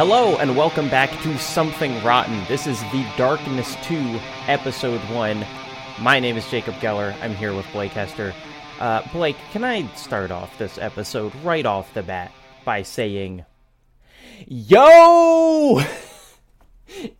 Hello and welcome back to Something Rotten. This is The Darkness 2, Episode 1. My name is Jacob Geller. I'm here with Blake Hester. Uh, Blake, can I start off this episode right off the bat by saying, Yo!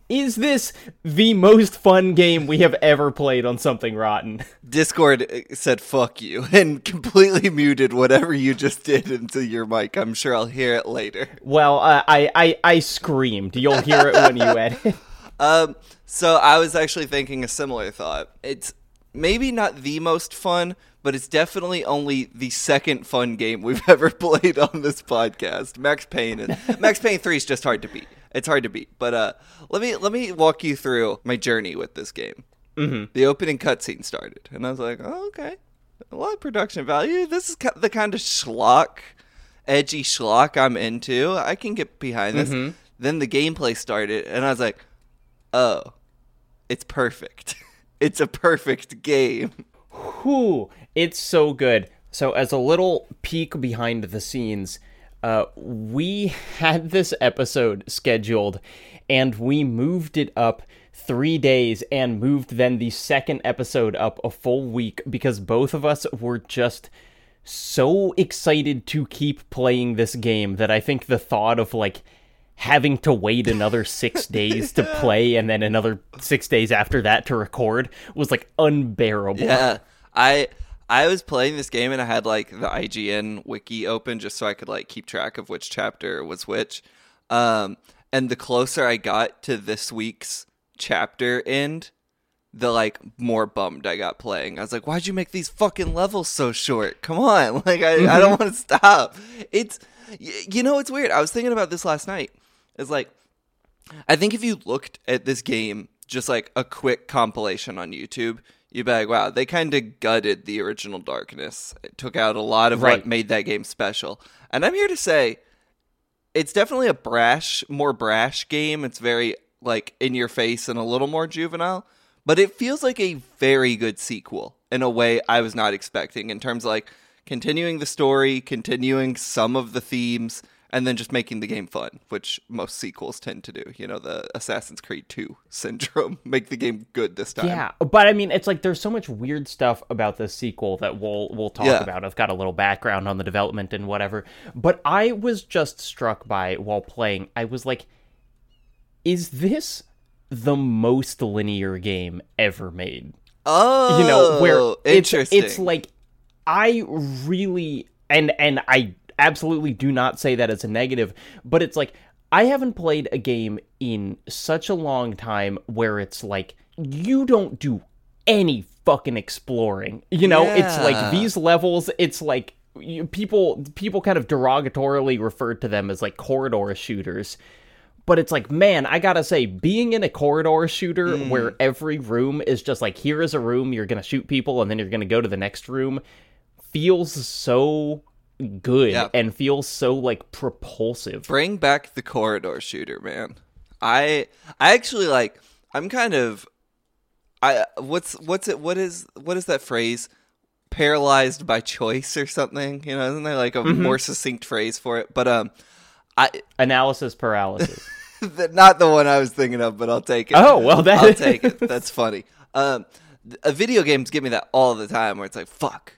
Is this the most fun game we have ever played on Something Rotten? Discord uh, said fuck you and completely muted whatever you just did into your mic. I'm sure I'll hear it later. Well, uh, I, I I screamed. You'll hear it when you edit. Um, so I was actually thinking a similar thought. It's maybe not the most fun, but it's definitely only the second fun game we've ever played on this podcast. Max Payne and Max Payne 3 is just hard to beat. It's hard to beat. But uh let me let me walk you through my journey with this game. Mm-hmm. The opening cutscene started, and I was like, "Oh, okay, a lot of production value. This is the kind of schlock, edgy schlock I'm into. I can get behind this." Mhm. Then the gameplay started, and I was like, "Oh, it's perfect. it's a perfect game." Whew, it's so good. So, as a little peek behind the scenes, uh, we had this episode scheduled and we moved it up three days and moved then the second episode up a full week because both of us were just so excited to keep playing this game that I think the thought of like having to wait another six days to play and then another six days after that to record was like unbearable. Yeah, I I was playing this game and I had like the IGN wiki open just so I could like keep track of which chapter was which. Um, and the closer I got to this week's chapter end, the like more bummed I got playing. I was like, why'd you make these fucking levels so short? Come on, like I, I don't want to stop. It's y- you know it's weird. I was thinking about this last night. It's like I think if you looked at this game, just like a quick compilation on YouTube, you'd be like, wow, they kind of gutted the original Darkness. It took out a lot of Right. what made that game special. And I'm here to say, it's definitely a brash, more brash game. It's very like in your face and a little more juvenile, but it feels like a very good sequel in a way I was not expecting in terms of like continuing the story, continuing some of the themes, and then just making the game fun, which most sequels tend to do. You know, the Assassin's Creed 2 syndrome. Make the game good this time. Yeah, oh, but I mean, it's like there's so much weird stuff about the sequel that we'll we'll talk Yeah. about. I've got a little background on the development and whatever. But I was just struck by while playing. I was like, is this the most linear game ever made? Oh, You know, where it's oh, interesting. it's like I really and and I absolutely do not say that as a negative, but it's like I haven't played a game in such a long time where it's like you don't do any fucking exploring. You know, it's like these levels, it's like you, people people kind of derogatorily referred to them as like corridor shooters. But it's like, man, I gotta say, being in a corridor shooter Hmm. where every room is just like, here is a room, you're gonna shoot people, and then you're gonna go to the next room, feels so good Yeah. and feels so like propulsive. Bring back the corridor shooter, man. I I actually like I'm kind of I what's what's it what is what is that phrase? Paralyzed by choice or something? You know, isn't there like a Mm-hmm. more succinct phrase for it? But um I Analysis paralysis. not the one I was thinking of, but I'll take it. Oh, well, that- I'll take it. That's funny. Um, th- uh, video games give me that all the time, where it's like, fuck,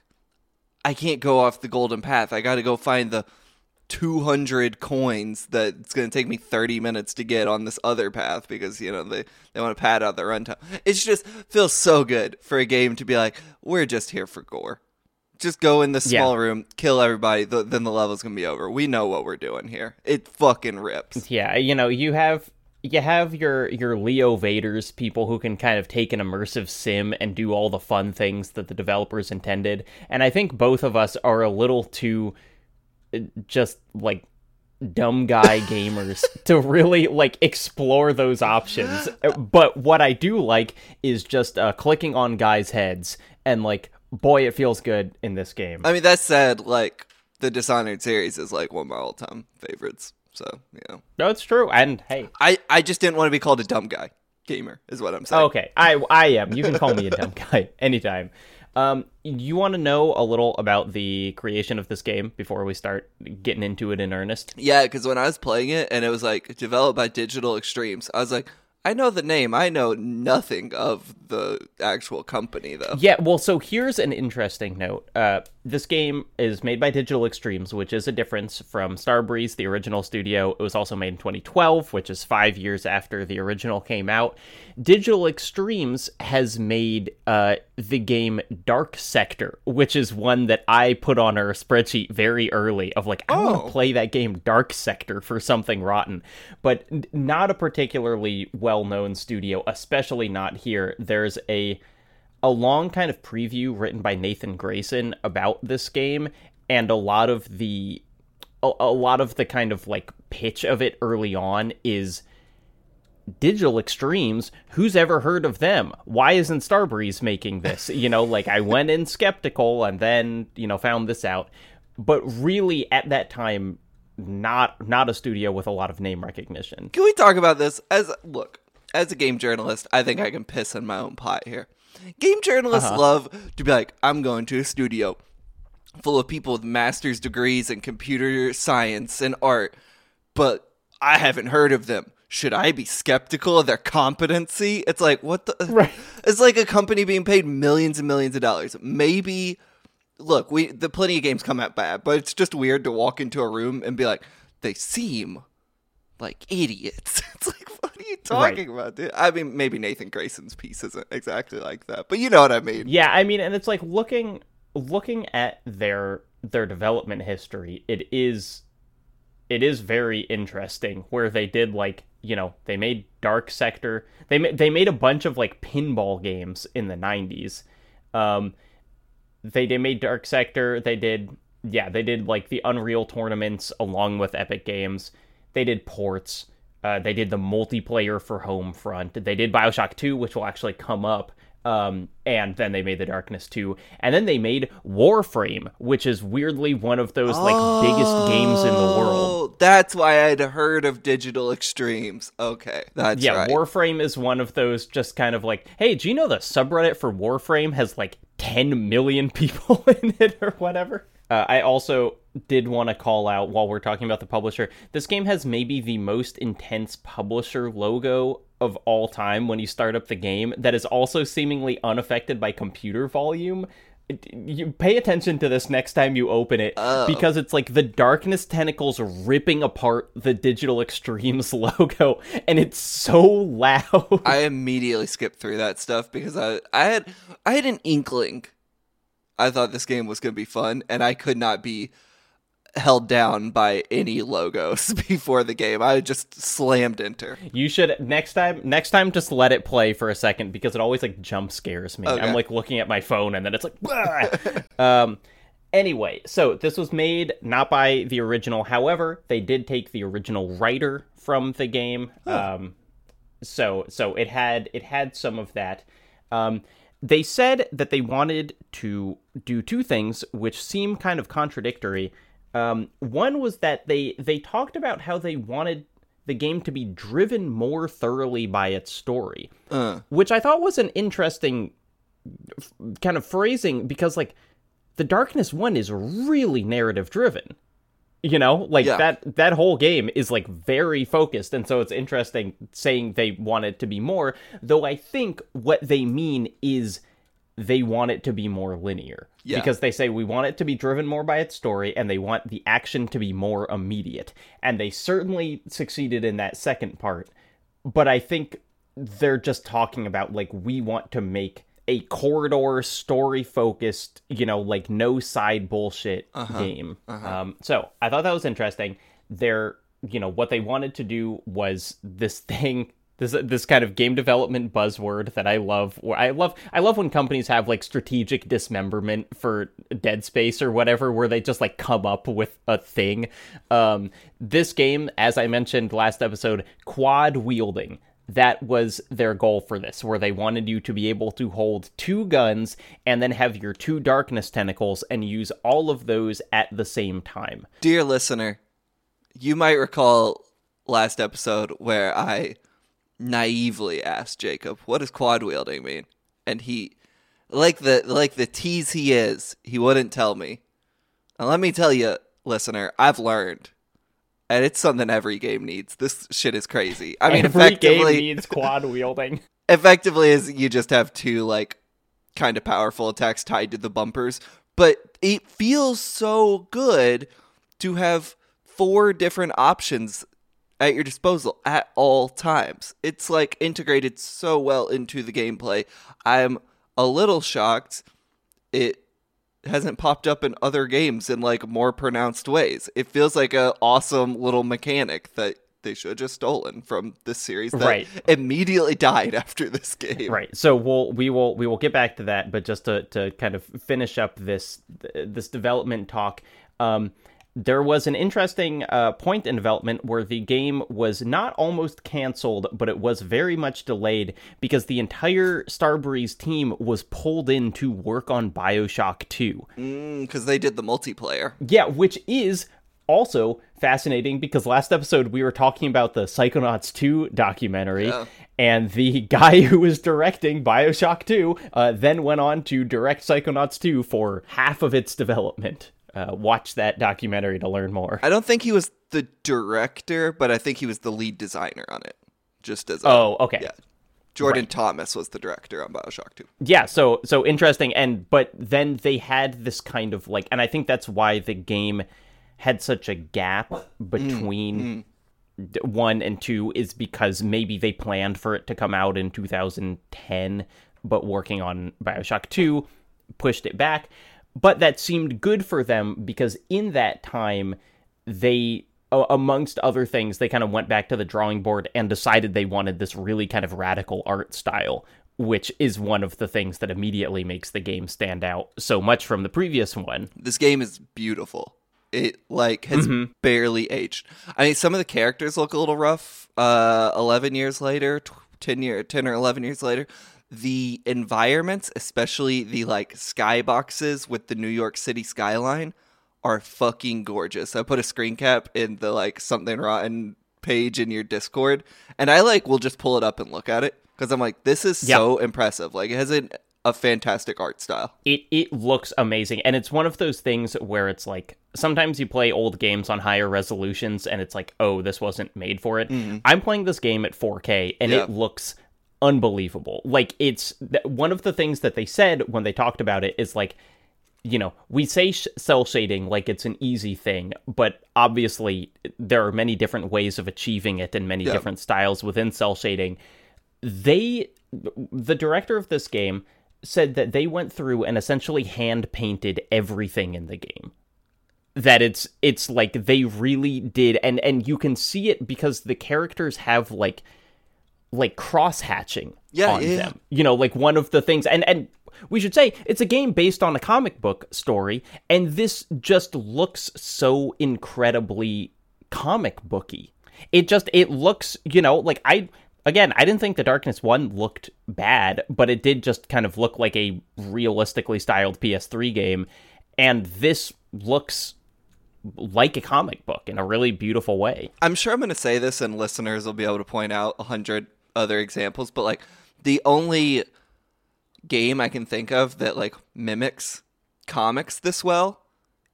I can't go off the golden path. I got to go find the two hundred coins that it's going to take me thirty minutes to get on this other path because you know they they want to pad out the runtime. It just feels so good for a game to be like, we're just here for gore. Just go in the Yeah. small room, kill everybody, th- then the level's gonna be over. We know what we're doing here. It fucking rips. yeah, you know, you have you have your your Leo Vaders, people who can kind of take an immersive sim and do all the fun things that the developers intended. And I think both of us are a little too uh, just like dumb guy gamers to really like explore those options. Uh, But what I do like is just uh, clicking on guys' heads and like boy it feels good in this game. I mean, that said, like the Dishonored series is like one of my all-time favorites. So yeah, No, it's true. And hey, I I just didn't want to be called a dumb guy gamer, is what I'm saying. Okay, I I am. You can call me a dumb guy anytime. Um, you want to know a little about the creation of this game before we start getting into it in earnest? Yeah, because when I was playing it and it was like developed by Digital Extremes, I was like, I know the name. I know nothing of the actual company, though. Yeah, well, so here's an interesting note. Uh, this game is made by Digital Extremes, which is a difference from Starbreeze, the original studio. It was also made in 2012, which is five years after the original came out. Digital Extremes has made uh, the game Dark Sector, which is one that I put on our spreadsheet very early of like, I want Oh. to play that game Dark Sector for something rotten, but not a particularly well-known studio, especially not here. There's a a long kind of preview written by Nathan Grayson about this game and a lot of the a, a lot of the kind of like pitch of it early on is Digital Extremes, who's ever heard of them? Why isn't Starbreeze making this? You know, like I went in skeptical and then, you know, found this out. But really at that time not not a studio with a lot of name recognition. Can we talk about this? As look, as a game journalist, I think I can piss in my own pot here. Game journalists uh-huh. love to be like, I'm going to a studio full of people with master's degrees in computer science and art, but I haven't heard of them. Should I be skeptical of their competency? It's like what the Right. It's like a company being paid millions and millions of dollars. Maybe look, we the plenty of games come out bad, but it's just weird to walk into a room and be like, they seem like idiots. It's like, you talking about, dude? I mean, maybe Nathan Grayson's piece isn't exactly like that, but you know what I mean. Yeah, I mean, and it's like looking looking at their their development history. It is it is very interesting where they did like you know they made Dark Sector. They ma- they made a bunch of like pinball games in the '90s. Um, they they made Dark Sector. They did yeah they did like the Unreal tournaments along with Epic Games. They did ports. Uh, they did the multiplayer for Homefront. They did Bioshock 2, which will actually come up. Um, and then they made The Darkness 2. And then they made Warframe, which is weirdly one of those like biggest games in the world. Oh, that's why I'd heard of Digital Extremes. Okay, that's Yeah, right. Warframe is one of those just kind of like, hey, do you know the subreddit for Warframe has like 10 million people in it or whatever? Uh, I also did want to call out while we're talking about the publisher. This game has maybe the most intense publisher logo of all time when you start up the game that is also seemingly unaffected by computer volume. You pay attention to this next time you open it oh. because it's like the darkness tentacles ripping apart the digital extremes logo and it's so loud. I immediately skipped through that stuff because I I had I had an inkling. I thought this game was going to be fun, and I could not be held down by any logos before the game. I just slammed enter. You should next time next time just let it play for a second because it always like jump scares me. Okay. I'm like looking at my phone and then it's like um anyway, so this was made not by the original. However, they did take the original writer from the game. Um so so it had it had some of that. Um they said that they wanted to do two things which seem kind of contradictory. Um, one was that they they talked about how they wanted the game to be driven more thoroughly by its story, Uh, which I thought was an interesting f- kind of phrasing because like the Darkness one is really narrative driven. You know, like Yeah. that that whole game is like very focused and so it's interesting saying they want it to be more, though I think what they mean is they want it to be more linear. Yeah. Because they say we want it to be driven more by its story and they want the action to be more immediate. And they certainly succeeded in that second part. But I think they're just talking about like we want to make a corridor story focused, you know, like no side bullshit game. Um so I thought that was interesting. They're you know, what they wanted to do was this thing this this kind of game development buzzword that I love. I love I love when companies have like strategic dismemberment for Dead Space or whatever, where they just like come up with a thing. Um, this game, as I mentioned last episode, quad wielding. That was their goal for this, where they wanted you to be able to hold two guns and then have your two darkness tentacles and use all of those at the same time. dear listener, you might recall last episode where I naively asked Jacob, "What does quad wielding mean?" And he like the like the tease he is, he wouldn't tell me. And let me tell you, listener, I've learned, and it's something every game needs. This shit is crazy. I mean, Every game needs quad wielding. effectively is you just have two like kind of powerful attacks tied to the bumpers, but it feels so good to have four different options at your disposal at all times. It's like integrated so well into the gameplay. I'm a little shocked it hasn't popped up in other games in like more pronounced ways. It feels like a awesome little mechanic that they should have just stolen from this series that Right. immediately died after this game. Right. So we'll we will we will get back to that, but just to to kind of finish up this this development talk, um, there was an interesting uh, point in development where the game was not almost canceled, but it was very much delayed because the entire Starbreeze team was pulled in to work on Bioshock Two. Because Mm, they did the multiplayer. Yeah, which is also fascinating because last episode we were talking about the Psychonauts 2 documentary, Yeah. and the guy who was directing Bioshock 2 uh, then went on to direct Psychonauts 2 for half of its development. Uh, watch that documentary to learn more. I don't think he was the director, but I think he was the lead designer on it. Just as a, Oh, okay. yeah. Jordan Thomas was the director on Bioshock 2. yeah so so interesting and but then they had this kind of like and i think that's why the game had such a gap between d- one and two is because maybe they planned for it to come out in 2010 but working on bioshock 2 pushed it back but that seemed good for them because in that time they amongst other things they kind of went back to the drawing board and decided they wanted this really kind of radical art style which is one of the things that immediately makes the game stand out so much from the previous one This game is beautiful. It like has Mm-hmm. barely aged. I mean, some of the characters look a little rough. Uh, eleven years later, tw- ten year, ten or eleven years later, the environments, especially the like skyboxes with the New York City skyline, are fucking gorgeous. I put a screen cap in the like something rotten page in your Discord, and I like will just pull it up and look at it because I'm like, this is Yeah. so impressive. Like, it has an, a fantastic art style. it it looks amazing and it's one of those things where it's like sometimes you play old games on higher resolutions and it's like oh this wasn't made for it i'm playing this game at 4k and Mm-hmm. Yeah. it looks unbelievable. Like it's th- one of the things that they said when they talked about it is like you know we say sh- cel shading like it's an easy thing but obviously there are many different ways of achieving it and many Yeah. different styles within cel shading. They the director of this game said that they went through and essentially hand painted everything in the game. That it's it's like they really did and and you can see it because the characters have like like cross hatching Yeah, on yeah. them. You know like one of the things and and we should say it's a game based on a comic book story and this just looks so incredibly comic booky. It just it looks you know like i again i didn't think the darkness one looked bad but it did just kind of look like a realistically styled ps3 game and this looks like a comic book in a really beautiful way. I'm sure I'm going to say this, and listeners will be able to point out a hundred other examples. But like the only game I can think of that like mimics comics this well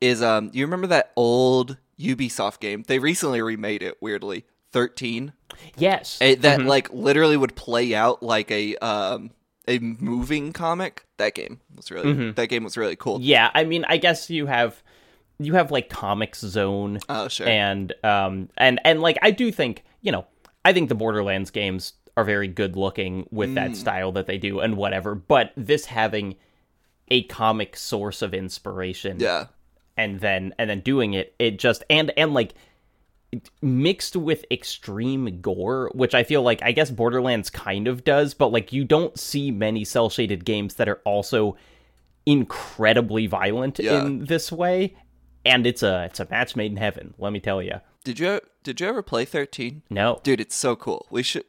is um. You remember that old Ubisoft game? They recently remade it. Weirdly, thirteen. yes It, that like literally would play out like a um a moving comic. That game was really that game was really cool. yeah i mean i guess you have you have like Comix Zone Oh sure. and um and and like I do think you know I think the Borderlands games are very good looking with Mm. that style that they do and whatever, but this having a comic source of inspiration yeah. and then and then doing it it just and and like mixed with extreme gore which i feel like i guess borderlands kind of does but like you don't see many cel shaded games that are also incredibly violent Yeah. in this way and it's a it's a match made in heaven let me tell you Did you did you ever play thirteen? no Dude, it's so cool. We should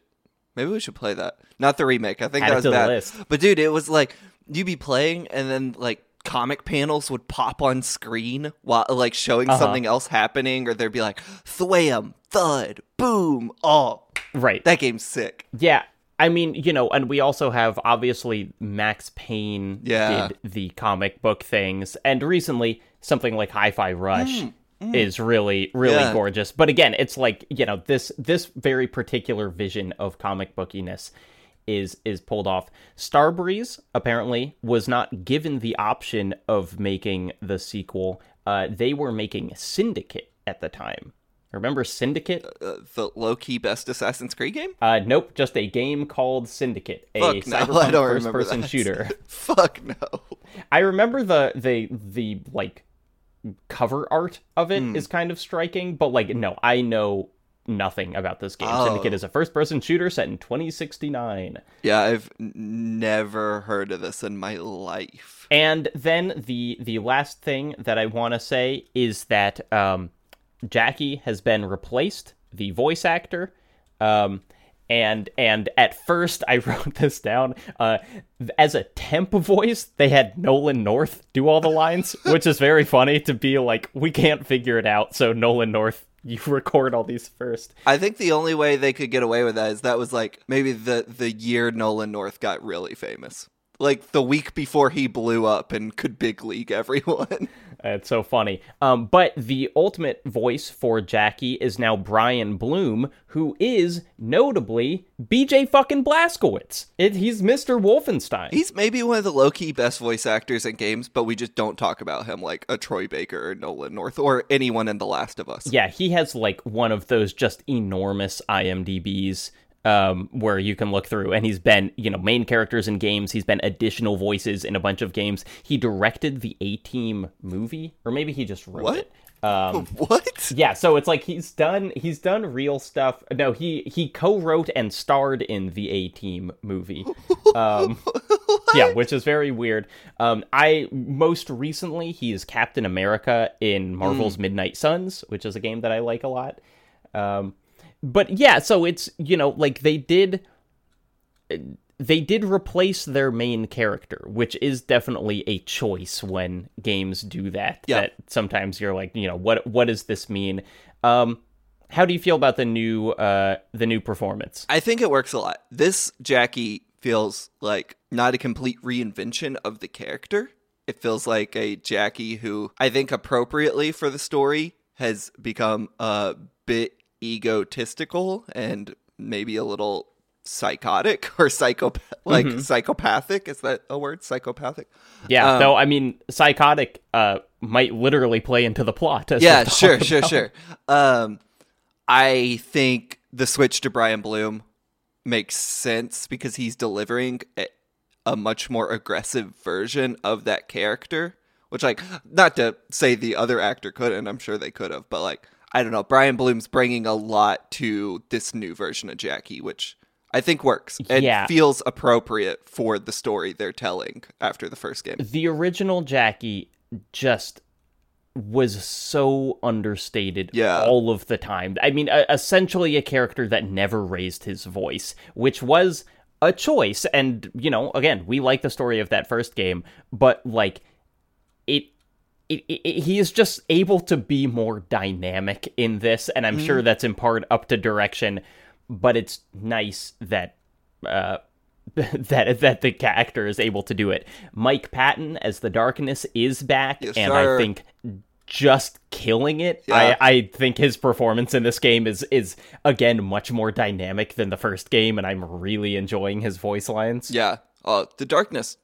maybe we should play that. Not the remake. I think Add that was bad. list. But dude, it was like you'd be playing and then like comic panels would pop on screen while like showing Uh-huh. something else happening or there'd be like thwam, thud, boom. Oh, right that game's sick. Yeah, I mean, you know, and we also have obviously Max Payne Yeah. did the comic book things, and recently something like Hi-Fi Rush is really, really Yeah. gorgeous. But again, it's like you know this this very particular vision of comic bookiness is is pulled off. Starbreeze apparently was not given the option of making the sequel. Uh, they were making Syndicate at the time. Remember Syndicate? Uh, the low key best Assassin's Creed game? Uh, nope, just a game called Syndicate, a Fuck no, cyberpunk I first-person that. shooter. Fuck no. I remember the the the like cover art of it is Hmm. kind of striking, but like no, I know nothing about this game. Oh. Syndicate is a first-person shooter set in 2069. Yeah, I've never heard of this in my life. And then the the last thing that I want to say is that um, Jackie has been replaced, the voice actor. Um, and and at first I wrote this down uh, as a temp voice. They had Nolan North do all the lines, which is very funny to be like, we can't figure it out, so Nolan North, you record all these first. I think the only way they could get away with that is that was like maybe the the year Nolan North got really famous. Like the week before he blew up and could big league everyone. It's so funny. Um, but the ultimate voice for Jackie is now Brian Bloom, who is notably BJ fucking Blazkowicz. It, he's Mr. Wolfenstein. He's maybe one of the low key best voice actors in games, but we just don't talk about him like a Troy Baker or Nolan North or anyone in The Last of Us. yeah, he has like one of those just enormous IMDb's um, where you can look through, and he's been, you know, main characters in games. He's been additional voices in a bunch of games. He directed the A Team movie, or maybe he just wrote What? it. Um, What? yeah, so it's like he's done he's done real stuff. No, he he co-wrote and starred in the A Team movie. Um, yeah, which is very weird. Um, I most recently he is Captain America in Marvel's Midnight Suns, which is a game that I like a lot. Um, but yeah, so it's you know like they did they did replace their main character, which is definitely a choice when games do that. Yeah. That sometimes you're like, you know, what what does this mean? Um, how do you feel about the new uh the new performance? I think it works a lot. This Jackie feels like not a complete reinvention of the character. It feels like a Jackie who I think appropriately for the story has become a bit egotistical and maybe a little psychotic or psychopath like psychopathic is that a word psychopathic Yeah, Um, though I mean, psychotic uh might literally play into the plot. As yeah sure sure about. sure um i think the switch to brian bloom makes sense because he's delivering a, a much more aggressive version of that character which like not to say the other actor couldn't i'm sure they could have but like i don't know brian bloom's bringing a lot to this new version of jackie which i think works and Yeah. feels appropriate for the story they're telling after the first game The original Jackie just was so understated Yeah. all of the time. I mean, uh, essentially a character that never raised his voice, which was a choice. And, you know, again, we like the story of that first game, but like. It, it, he is just able to be more dynamic in this, and I'm sure that's in part up to direction. But it's nice that uh, that that the actor is able to do it. Mike Patton as the Darkness is back, Yes, and sir. I think just killing it. Yeah. I, I think his performance in this game is is again much more dynamic than the first game, and I'm really enjoying his voice lines. Yeah. Uh, the darkness.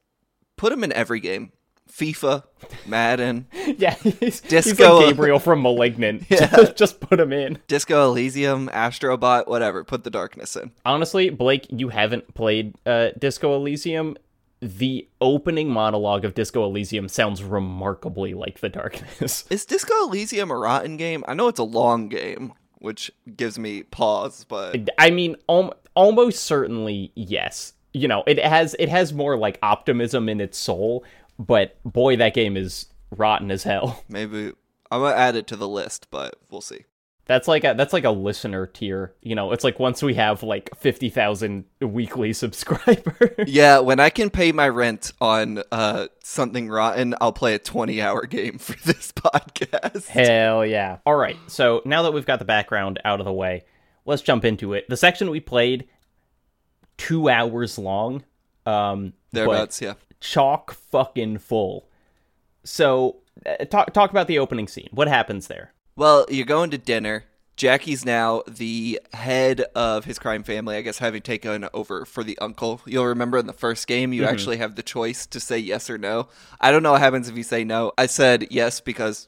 Put him in every game. FIFA, Madden, yeah, he's, he's Disco- like Gabriel from Malignant. just, just put him in. Disco Elysium, Astrobot, whatever. Put the darkness in. Honestly, Blake, you haven't played uh, Disco Elysium. The opening monologue of Disco Elysium sounds remarkably like The Darkness. Is Disco Elysium a rotten game? I know it's a long game, which gives me pause, but I mean, al- almost certainly yes. You know, it has it has more like optimism in its soul, but boy, that game is rotten as hell. maybe I'm gonna add it to the list, but we'll see. That's like a that's like a listener tier. You know, it's like once we have like fifty thousand weekly subscribers. Yeah, when I can pay my rent on uh, something rotten, I'll play a 20 hour game for this podcast. Hell yeah. All right. So now that we've got the background out of the way, let's jump into it. The section we played two hours long. Um, but Thereabouts, yeah. Chock fucking full. So uh, talk talk about the opening scene. What happens there? Well, you're going to dinner. Jackie's now the head of his crime family, I guess, having taken over for the uncle. You'll remember in the first game, you actually have the choice to say yes or no. I don't know what happens if you say no. I said yes because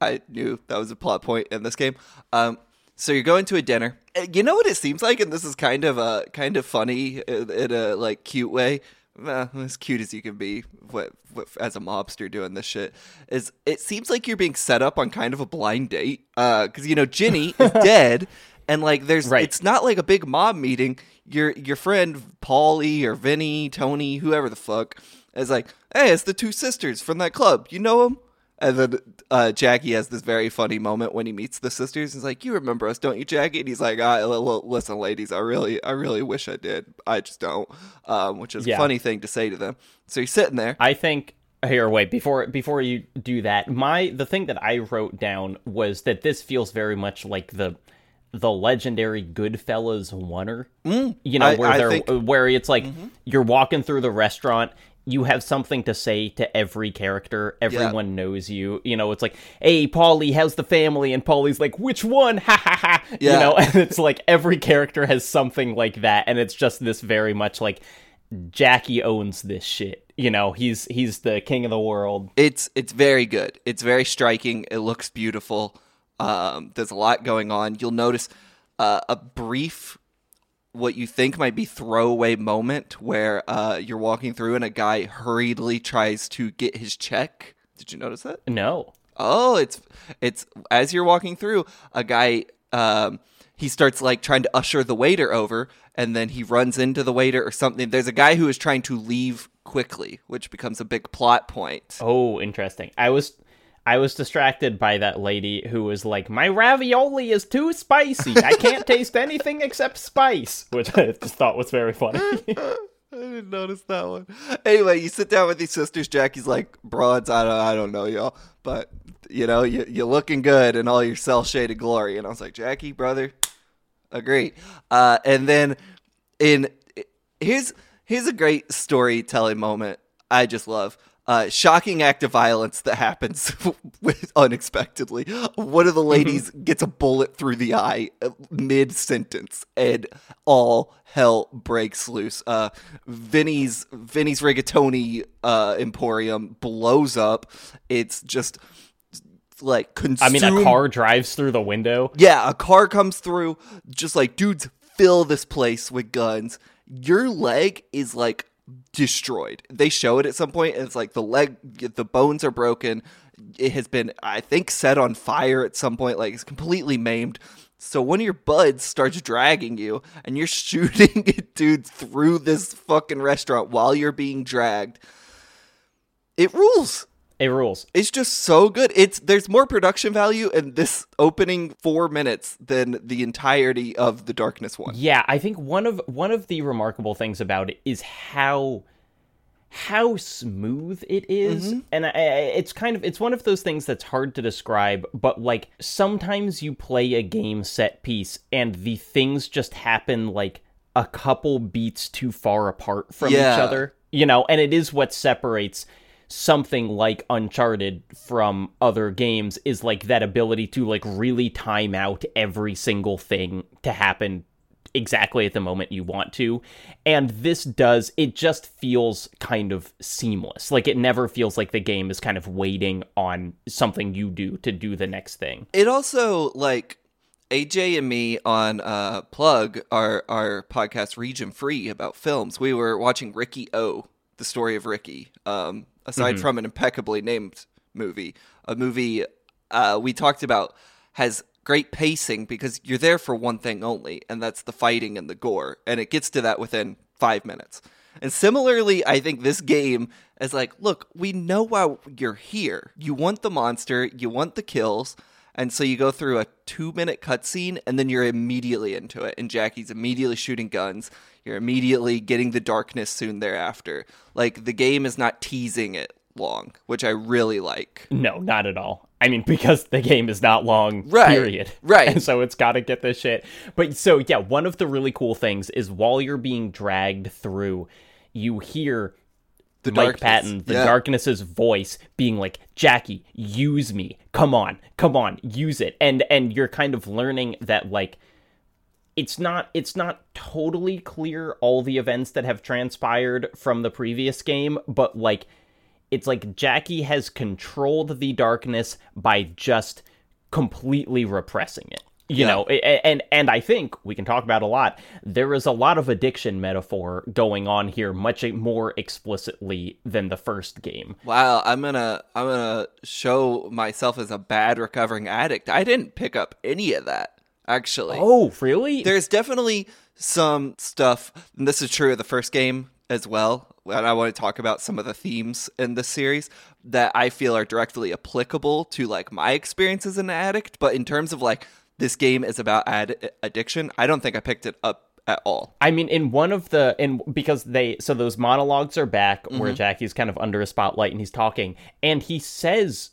I knew that was a plot point in this game. Um, so you're going to a dinner. Uh, You know what it seems like, and this is kind of a kind of funny in, in a like cute way. Well, as cute as you can be what, what, as a mobster doing this shit is it seems like you're being set up on kind of a blind date uh, because you know Jenny is dead and like there's Right. it's not like a big mob meeting. Your your friend Paulie or Vinny Tony whoever the fuck is like hey it's the two sisters from that club. You know them and then uh, Jackie has this very funny moment when he meets the sisters. He's like, "You remember us, don't you, Jackie?" And he's like, "I listen, ladies, I really, I really wish I did. I just don't." Um, which is Yeah. a funny thing to say to them. So he's sitting there. I think here wait before before you do that. My the thing that I wrote down was that this feels very much like the the legendary Goodfellas oner. Mm, you know I- where I they're think- where it's like you're walking through the restaurant. You have something to say to every character. Everyone knows you. You know, it's like, "Hey, Paulie, how's the family?" And Paulie's like, "Which one?" Ha ha ha. You know, and it's like every character has something like that, and it's just this very much like Jackie owns this shit. You know, he's he's the king of the world. It's it's very good. It's very striking. It looks beautiful. Um, there's a lot going on. You'll notice uh, a brief, what you think might be throwaway moment where uh, you're walking through and a guy hurriedly tries to get his check. Did you notice that? No. Oh, it's it's as you're walking through, a guy um he starts like trying to usher the waiter over and then he runs into the waiter or something. There's a guy who is trying to leave quickly, which becomes a big plot point. Oh, interesting. I was I was distracted by that lady who was like, "My ravioli is too spicy. I can't taste anything except spice," which I just thought was very funny. I didn't notice that one. Anyway, you sit down with these sisters. Jackie's like, broads, I don't, I don't know y'all, but you know, you, you're looking good in all your cel shaded glory. And I was like, Jackie, brother, agree. Uh, and then in here's here's a great storytelling moment. I just love. Uh, shocking act of violence that happens unexpectedly. One of the ladies gets a bullet through the eye mid sentence, and all hell breaks loose. Uh, Vinny's Vinny's rigatoni uh, emporium blows up. It's just like consumed. I mean, a car drives through the window. Yeah, a car comes through, just like dudes fill this place with guns. Your leg is like destroyed. They show it at some point, and it's like the leg, the bones are broken. It has been, I think, set on fire at some point. Like it's completely maimed. So one of your buds starts dragging you, and you're shooting a dude through this fucking restaurant while you're being dragged. It rules. It rules. It's just so good. It's there's more production value in this opening four minutes than the entirety of the Darkness one. Yeah, I think one of one of the remarkable things about it is how how smooth it is. Mm-hmm. and I, I- it's kind of it's one of those things that's hard to describe but like sometimes you play a game set piece and the things just happen like a couple beats too far apart from Yeah. each other you know and it is what separates something like uncharted from other games is like that ability to like really time out every single thing to happen exactly at the moment you want to. And this does, it just feels kind of seamless. Like it never feels like the game is kind of waiting on something you do to do the next thing. It also like AJ and me on uh plug our our podcast Region Free about films. We were watching Riki-Oh, the story of Ricky. Um aside from an impeccably named movie, a movie uh we talked about has great pacing because you're there for one thing only, and that's the fighting and the gore, and it gets to that within 5 minutes. And similarly, I think this game is like, look, we know why you're here. You want the monster, you want the kills, and so you go through a two minute cutscene and then you're immediately into it. And Jackie's immediately shooting guns. You're immediately getting the darkness soon thereafter. Like the game is not teasing it long, which I really like. No, not at all. I mean, because the game is not long, Right, period. right. And so it's got to get this shit. But so, yeah, one of the really cool things is while you're being dragged through, you hear The Mike darkness. Patton, the Yeah. darkness's voice being like, Jackie, use me. Come on, come on, use it. And and you're kind of learning that like it's not it's not totally clear all the events that have transpired from the previous game, but like it's like Jackie has controlled the darkness by just completely repressing it. You Yeah. know, and and I think we can talk about a lot. There is a lot of addiction metaphor going on here, much more explicitly than the first game. Wow, I'm gonna I'm gonna show myself as a bad recovering addict. I didn't pick up any of that actually. Oh, really? There's definitely some stuff, and this is true of the first game as well. And I want to talk about some of the themes in this series that I feel are directly applicable to like my experience as an addict. But in terms of like this game is about ad- addiction, I don't think I picked it up at all. I mean, in one of the in because they so those monologues are back Mm-hmm. where Jackie's kind of under a spotlight and he's talking, and he says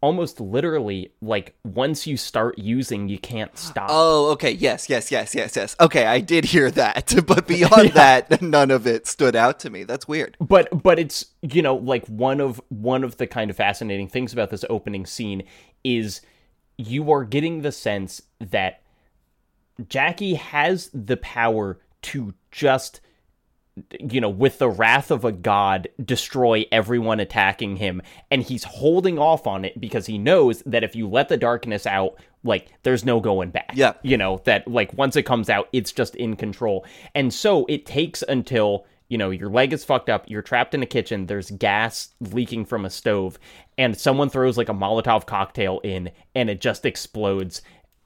almost literally like once you start using, you can't stop. Oh, okay. Yes, yes, yes, yes, yes. Okay, I did hear that, but beyond that, none of it stood out to me. That's weird. but but it's you know like one of one of the kind of fascinating things about this opening scene is you are getting the sense that Jackie has the power to just you know with the wrath of a god destroy everyone attacking him. And he's holding off on it because he knows that if you let the darkness out like there's no going back. Yeah. you know that like once it comes out it's just in control. And so it takes until you know your leg is fucked up you're trapped in a kitchen there's gas leaking from a stove and someone throws like a molotov cocktail in and it just explodes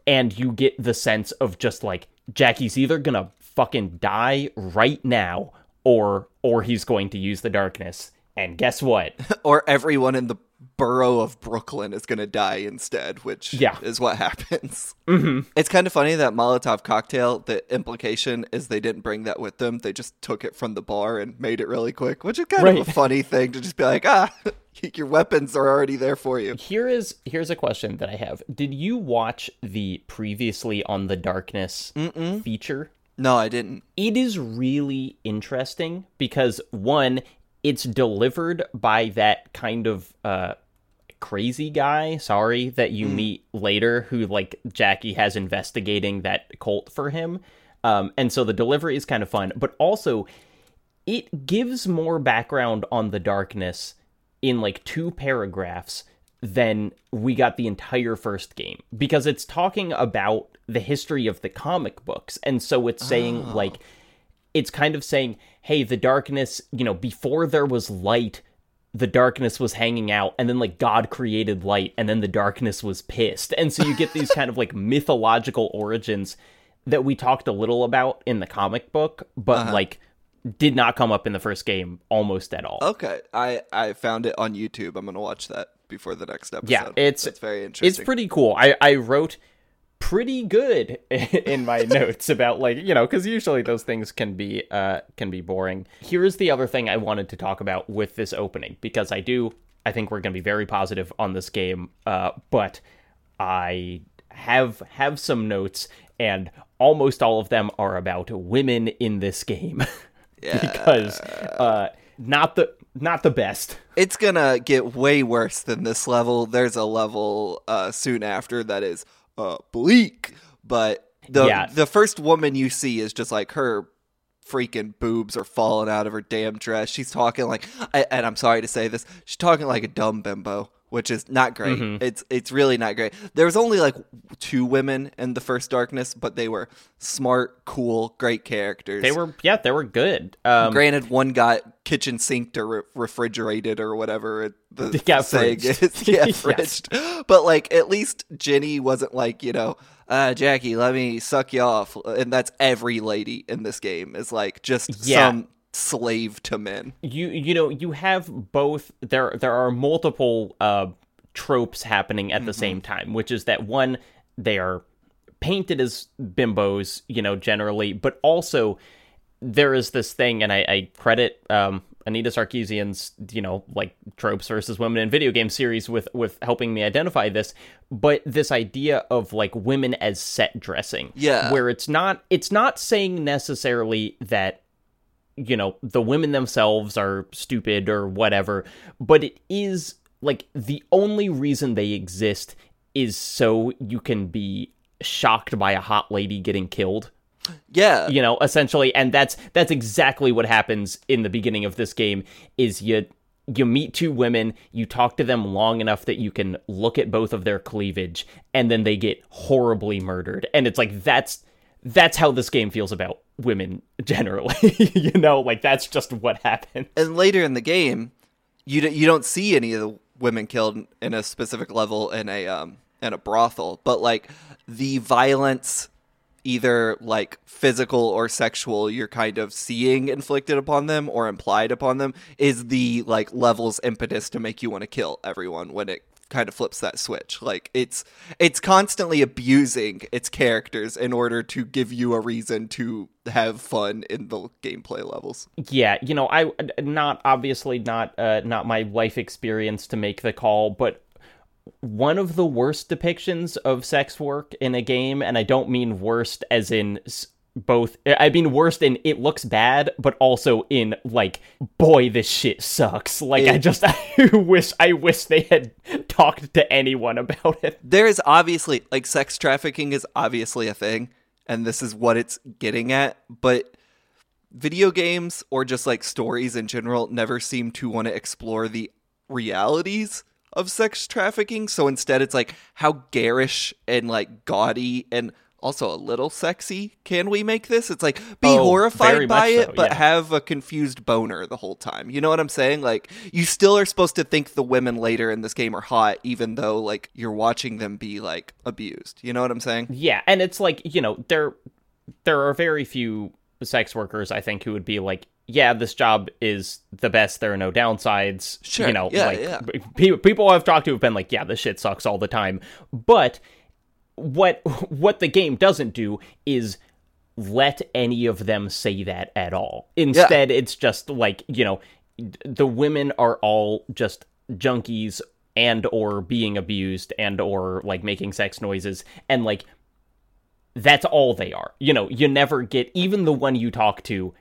and you get the sense of just like Jackie's either gonna fucking die right now or or he's going to use the darkness. And guess what? Or everyone in the borough of Brooklyn is going to die instead, which Yeah. is what happens. Mm-hmm. It's kind of funny that Molotov cocktail, the implication is they didn't bring that with them. They just took it from the bar and made it really quick, which is kind of a funny thing to just be like, ah, your weapons are already there for you. here is here's a question that I have did you watch the previously on the darkness feature No, I didn't. it is really interesting because one it's delivered by that kind of uh crazy guy sorry that you meet later who like jackie has investigating that cult for him. Um and so the delivery is kind of fun but also it gives more background on the darkness in like two paragraphs than we got the entire first game because it's talking about the history of the comic books. And so it's saying like it's kind of saying hey the darkness you know before there was light the darkness was hanging out and then like god created light and then the darkness was pissed and so you get these kind of like mythological origins that we talked a little about in the comic book but uh-huh. like did not come up in the first game almost at all Okay, I I found it on YouTube. I'm gonna watch that before the next episode. Yeah, it's- That's very interesting. it's pretty cool i i wrote pretty good in my notes about like you know because usually those things can be uh can be boring here's the other thing i wanted to talk about with this opening because i do i think we're going to be very positive on this game uh but i have have some notes and almost all of them are about women in this game yeah. because uh not the not the best it's gonna get way worse than this level. There's a level uh, soon after that is uh, bleak, but the Yeah. the first woman you see is just like her freaking boobs are falling out of her damn dress. She's talking like, and I'm sorry to say this, she's talking like a dumb bimbo, which is not great. Mm-hmm. It's it's really not great. There was only like two women in the first Darkness, but they were smart, cool, great characters. they were yeah they were good um Granted, one got kitchen sinked or re- refrigerated or whatever the Yeah, saying fridged. is. Yeah, Yes. fridged. But like, at least Jenny wasn't like you know, uh, Jackie, let me suck you off, and that's every lady in this game is like just Yeah. some slave to men. you you know you have both there there are multiple uh tropes happening at the same time which is that one they are painted as bimbos you know generally but also there is this thing and i, I credit um Anita Sarkeesian's, you know, like tropes versus women in video game series with with helping me identify this, but this idea of like women as set dressing. Yeah. Where it's not it's not saying necessarily that you know, the women themselves are stupid or whatever, but it is like the only reason they exist is so you can be shocked by a hot lady getting killed Yeah. you know essentially and that's that's exactly what happens in the beginning of this game is you you meet two women you talk to them long enough that you can look at both of their cleavage and then they get horribly murdered and it's like that's that's how this game feels about women generally you know like that's just what happened and later in the game, you d- you don't see any of the women killed in a specific level in a um in a brothel, but like the violence, either like physical or sexual, you're kind of seeing inflicted upon them or implied upon them, is the like level's impetus to make you want to kill everyone when it kind of flips that switch. Like it's it's constantly abusing its characters in order to give you a reason to have fun in the gameplay levels. Yeah you know i not obviously not uh not my life experience to make the call but one of the worst depictions of sex work in a game and i don't mean worst as in both i mean worse in it looks bad but also in like boy this shit sucks. Like i just i wish i wish they had talked to anyone about it. There is obviously like sex trafficking is obviously a thing and this is what it's getting at but video games or just like stories in general never seem to want to explore the realities of sex trafficking. So instead it's like how garish and like gaudy and also a little sexy can we make this it's like be Oh, horrified by it so, but yeah. have a confused boner the whole time you know what i'm saying like you still are supposed to think the women later in this game are hot even though like you're watching them be like abused you know what i'm saying Yeah, and it's like you know there there are very few sex workers I think who would be like, yeah, this job is the best. There are no downsides. Sure, you know, yeah, like yeah. people I've talked to have been like, yeah, this shit sucks all the time. But what what the game doesn't do is let any of them say that at all. Instead, it's just like, you know, the women are all just junkies and or being abused and or like making sex noises and like that's all they are. You know, you never get even the one you talk to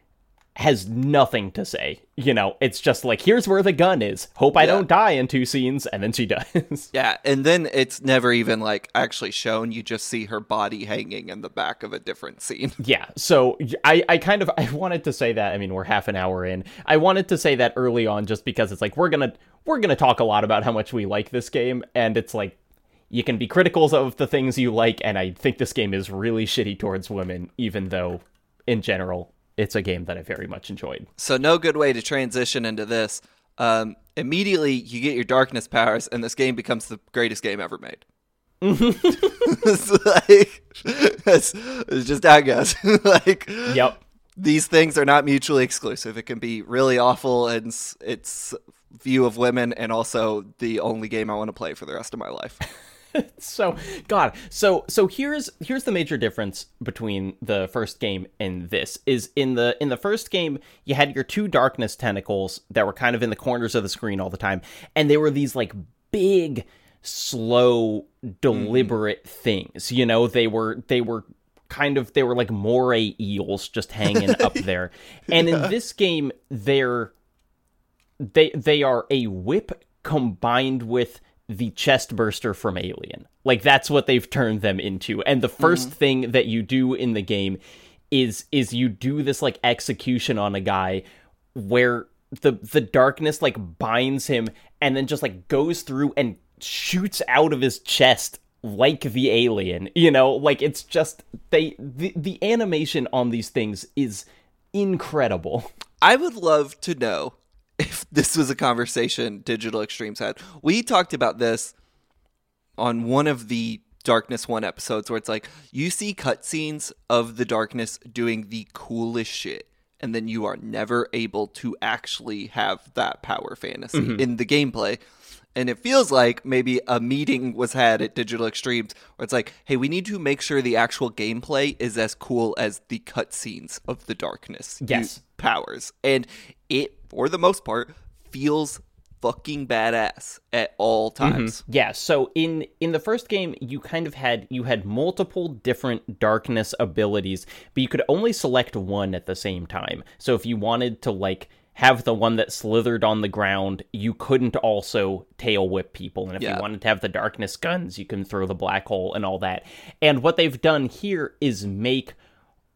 has nothing to say. You know, it's just like here's where the gun is. Hope I Yeah. don't die in two scenes and then she does. yeah and then it's never even like actually shown you just see her body hanging in the back of a different scene Yeah, so I, I kind of I wanted to say that. I mean, we're half an hour in. I wanted to say that early on just because it's like we're gonna we're gonna talk a lot about how much we like this game, and it's like you can be critical of the things you like, and I think this game is really shitty towards women, even though in general it's a game that I very much enjoyed. So no good way to transition into this. Um, immediately you get your darkness powers, and this game becomes the greatest game ever made. it's like it's, it's just how it goes. like Yep. these things are not mutually exclusive. It can be really awful and its view of women, and also the only game I want to play for the rest of my life. so god. So so here's here's the major difference between the first game and this is in the in the first game you had your two darkness tentacles that were kind of in the corners of the screen all the time and they were these like big slow mm-hmm. deliberate things you know? They were they were kind of they were like moray eels just hanging up there. And in this game they're they they are a whip combined with the chest burster from Alien. Like that's what they've turned them into. And the 1st mm-hmm. thing that you do in the game is is you do this like execution on a guy where the the darkness like binds him and then just like goes through and shoots out of his chest like the alien. You know, like it's just they the the animation on these things is incredible. I would love to know if this was a conversation Digital Extremes had. We talked about this on one of the Darkness One episodes where it's like you see cutscenes of the darkness doing the coolest shit, and then you are never able to actually have that power fantasy mm-hmm. in the gameplay. And it feels like maybe a meeting was had at Digital Extremes where it's like, hey, we need to make sure the actual gameplay is as cool as the cutscenes of the darkness Yes. powers. And it, for the most part, feels fucking badass at all mm-hmm. times. Yeah, so in in the first game you kind of had you had multiple different darkness abilities, but you could only select one at the same time. So if you wanted to like have the one that slithered on the ground, you couldn't also tail whip people. And if Yeah. you wanted to have the darkness guns, you can throw the black hole and all that. And what they've done here is make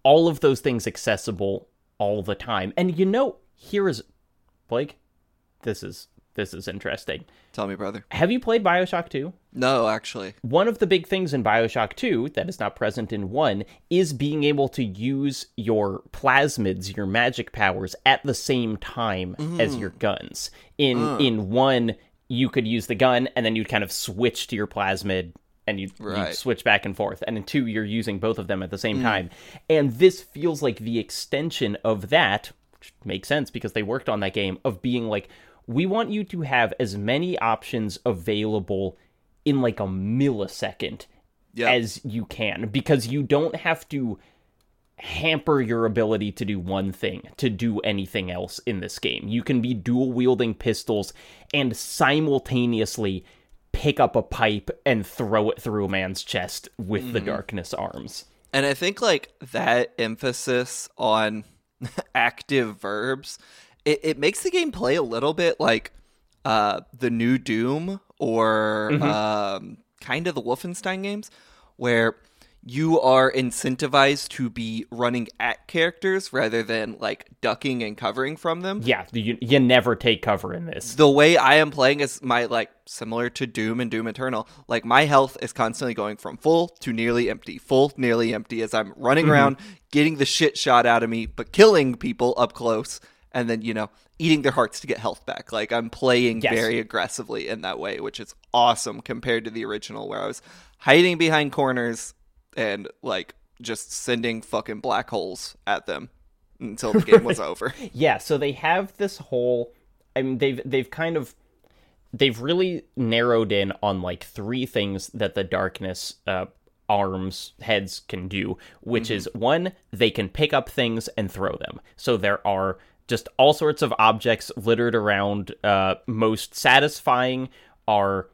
all of those things accessible all the time. And you know, here is Blake, this is this is interesting. Tell me, brother. Have you played BioShock 2? No, actually. One of the big things in BioShock 2 that is not present in 1 is being able to use your plasmids, your magic powers, at the same time as your mm-hmm. guns. In in 1, you could use the gun and then you'd kind of switch to your plasmid and you Right. switch back and forth. And in 2, you're using both of them at the same mm. time. And this feels like the extension of that, which makes sense because they worked on that game, of being like, we want you to have as many options available in like a millisecond Yeah. as you can because you don't have to hamper your ability to do one thing to do anything else in this game. You can be dual wielding pistols and simultaneously pick up a pipe and throw it through a man's chest with the mm-hmm. darkness arms. And I think like that emphasis on active verbs, it, it makes the game play a little bit like uh, the new Doom or um, kind of the Wolfenstein games, where you are incentivized to be running at characters rather than like ducking and covering from them. Yeah, you, you never take cover in this. the way I am playing is my like similar to Doom and Doom Eternal. Like my health is constantly going from full to nearly empty, full, nearly empty as I'm running around getting the shit shot out of me, but killing people up close and then, you know, eating their hearts to get health back. Like I'm playing Yes. very aggressively in that way, which is awesome compared to the original where I was hiding behind corners and like just sending fucking black holes at them until the game was over. Yeah, so they have this whole I mean they've they've kind of they've really narrowed in on like three things that the darkness uh arms heads can do, which is one, they can pick up things and throw them. So there are just all sorts of objects littered around. Uh most satisfying are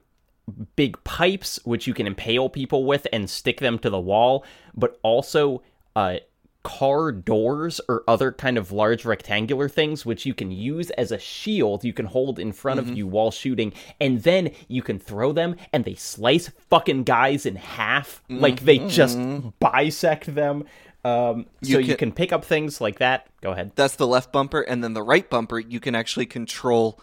big pipes which you can impale people with and stick them to the wall, but also uh car doors or other kind of large rectangular things which you can use as a shield you can hold in front of you while shooting and then you can throw them and they slice fucking guys in half. Like they just bisect them um so you can- can pick up things like that go ahead That's the left bumper, and then the right bumper, you can actually control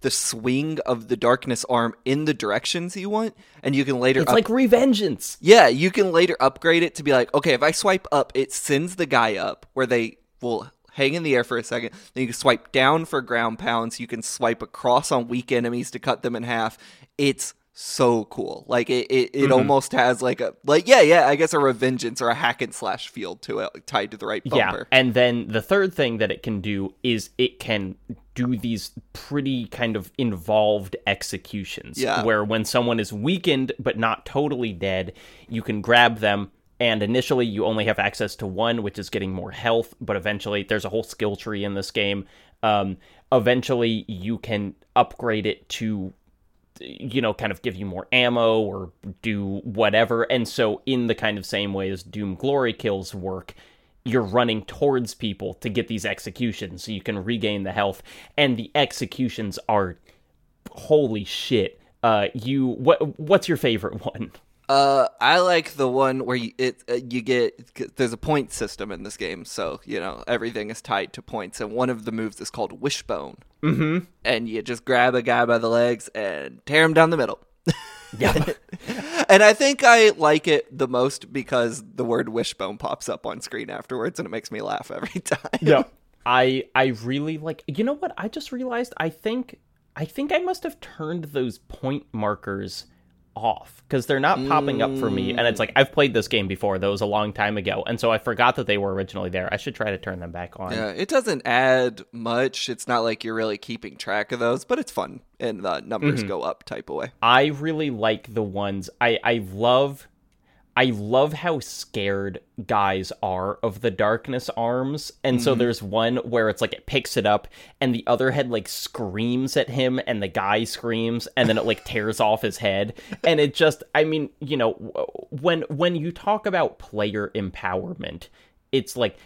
the swing of the darkness arm in the directions you want, and you can later it's up- like revengeance yeah, you can later upgrade it to be like, okay, if I swipe up, it sends the guy up where they will hang in the air for a second. Then you can swipe down for ground pounds. You can swipe across on weak enemies to cut them in half. It's so cool. Like it, it, it almost has like a like yeah, yeah, I guess a revengeance or a hack and slash feel to it, tied to the right bumper. Yeah, and then the third thing that it can do is it can do these pretty kind of involved executions. Yeah. Where when someone is weakened but not totally dead, you can grab them. And initially, you only have access to one, which is getting more health. But eventually, there's a whole skill tree in this game. Um, eventually, you can upgrade it to you know, kind of give you more ammo or do whatever. And so, in the kind of same way as Doom Glory kills work, you're running towards people to get these executions so you can regain the health. And the executions are holy shit. Uh, you what? What's your favorite one? Uh, I like the one where you it uh, you get there's a point system in this game, so you know everything is tied to points, and one of the moves is called Wishbone. Mm-hmm. And you just grab a guy by the legs and tear him down the middle. Yeah, And I think I like it the most because the word Wishbone pops up on screen afterwards, and it makes me laugh every time. yeah. I I really like. You know what? I just realized. I think I think I must have turned those point markers off because they're not popping up for me. And it's like I've played this game before; that was a long time ago, and so I forgot that they were originally there. I should try to turn them back on. Yeah, it doesn't add much. It's not like you're really keeping track of those, but it's fun and the numbers Mm-hmm. go up type of way. I really like the ones I I love I love how scared guys are of the darkness arms. And so mm-hmm. there's one where it's like it picks it up and the other head like screams at him and the guy screams and then it like tears off his head and it just I mean, you know, when when you talk about player empowerment, it's like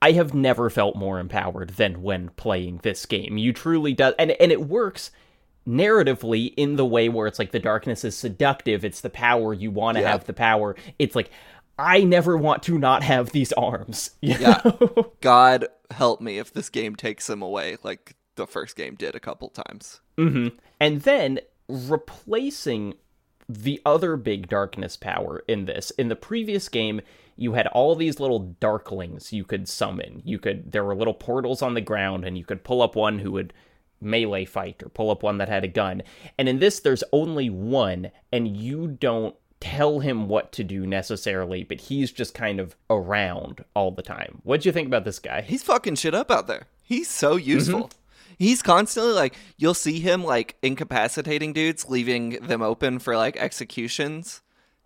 I have never felt more empowered than when playing this game. You truly does and and it works narratively in the way where it's like the darkness is seductive it's the power you want to Yeah. have the power it's like i never want to not have these arms Yeah. know? God help me if this game takes them away like the first game did a couple times. Mm-hmm. and then replacing the other big darkness power in this in the previous game you had all these little darklings you could summon you could there were little portals on the ground and you could pull up one who would melee fight or pull up one that had a gun and in this there's only one and you don't tell him what to do necessarily but he's just kind of around all the time what'd you think about this guy He's fucking shit up out there. He's so Mm-hmm. useful. He's constantly like you'll see him like incapacitating dudes, leaving them open for like executions.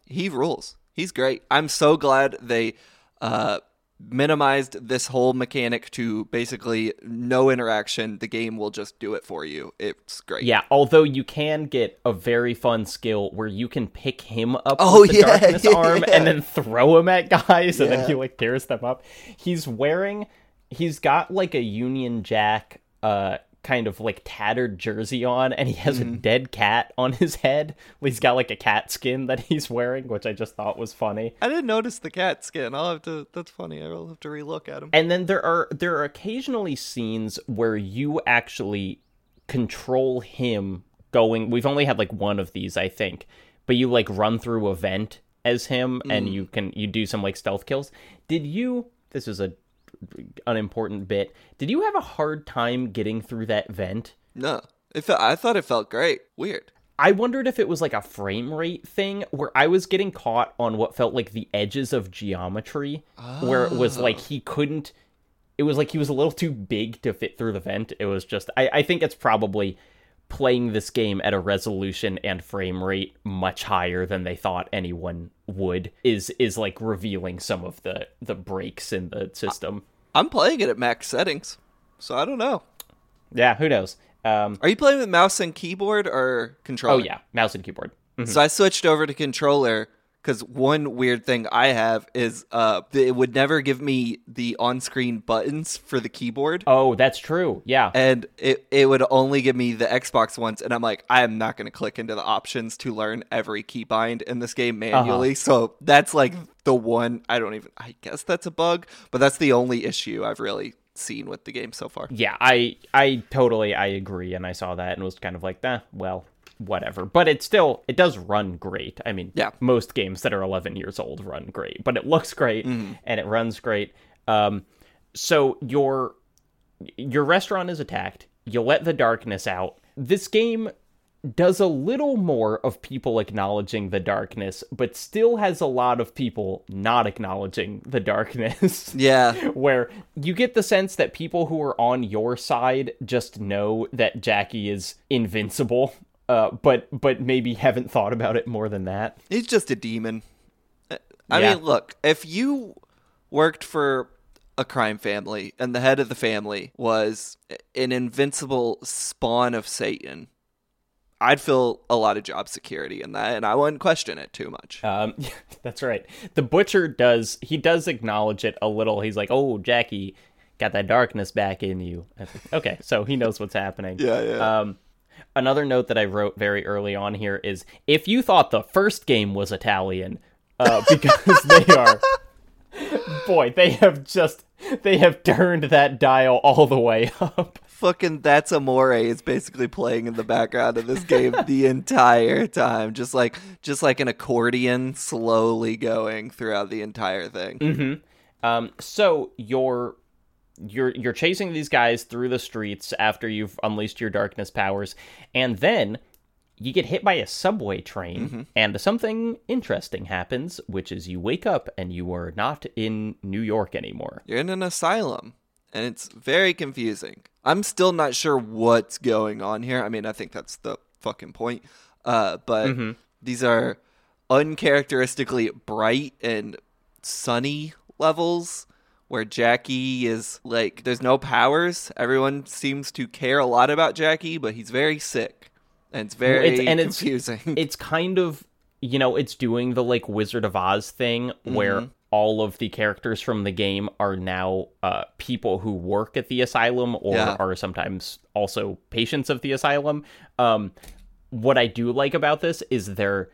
He rules. He's great. I'm so glad they uh minimized this whole mechanic to basically no interaction. The game will just do it for you. It's great. Yeah, although you can get a very fun skill where you can pick him up Oh, with the yeah, darkness yeah, arm yeah. and then throw him at guys and then he like tears them up. He's wearing he's got like a Union Jack uh kind of like tattered jersey on and he has Mm-hmm. a dead cat on his head. He's got like a cat skin that he's wearing, which I just thought was funny. I didn't notice the cat skin. I'll have to. That's funny. I'll have to relook at him. And then there are there are occasionally scenes where you actually control him going. We've only had like one of these, I think, but you like run through a vent as him, and you can you do some like stealth kills. Did you? This is a unimportant bit. Did you have a hard time getting through that vent? No, it felt, I thought it felt great. Weird. I wondered if it was like a frame rate thing where I was getting caught on what felt like the edges of geometry, where it was like he couldn't. It was like he was a little too big to fit through the vent. It was just. I, I think it's probably playing this game at a resolution and frame rate much higher than they thought anyone would is is like revealing some of the the breaks in the system. I'm playing it at max settings, so I don't know. Yeah, who knows? Um, Are you playing with mouse and keyboard or controller? oh yeah, mouse and keyboard. So I switched over to controller because one weird thing I have is uh it would never give me the on-screen buttons for the keyboard. Oh, that's true. Yeah. And it, it would only give me the Xbox ones, and I'm like, I am not going to click into the options to learn every keybind in this game manually. So that's like the one I don't even. I guess that's a bug, but that's the only issue I've really seen with the game so far. yeah i i totally i agree and i saw that and was kind of like eh, well whatever but it still it does run great. I mean Yeah. most games that are 11 years old run great but it looks great and it runs great. Um so your your restaurant is attacked. You let the darkness out. This game does a little more of people acknowledging the darkness but still has a lot of people not acknowledging the darkness. Yeah, where you get the sense that people who are on your side just know that Jackie is invincible, uh, but but maybe haven't thought about it more than that. he's just a demon. I Yeah. mean, look, if you worked for a crime family and the head of the family was an invincible spawn of Satan, I'd feel a lot of job security in that, and I wouldn't question it too much. Um, that's right. The butcher does he does acknowledge it a little. He's like, "Oh, Jackie, got that darkness back in you." Okay, so he knows what's happening. Yeah, yeah. Um, another note that I wrote very early on here is if you thought the first game was Italian, uh, because they are, boy, they have just they have turned that dial all the way up. Fucking That's Amore is basically playing in the background of this game the entire time, just like just like an accordion slowly going throughout the entire thing. Um, so you're you're you're chasing these guys through the streets after you've unleashed your darkness powers, and then you get hit by a subway train and something interesting happens, which is you wake up and you are not in New York anymore. You're in an asylum, and it's very confusing. I'm still not sure what's going on here. I mean, I think that's the fucking point. Uh, but these are uncharacteristically bright and sunny levels where Jackie is like, there's no powers. Everyone seems to care a lot about Jackie, but he's very sick. And it's very it's- and it's- confusing. it's kind of you know it's doing the like wizard of oz thing where Mm-hmm. all of the characters from the game are now uh, people who work at the asylum or Yeah. are sometimes also patients of the asylum um, what i do like about this is they're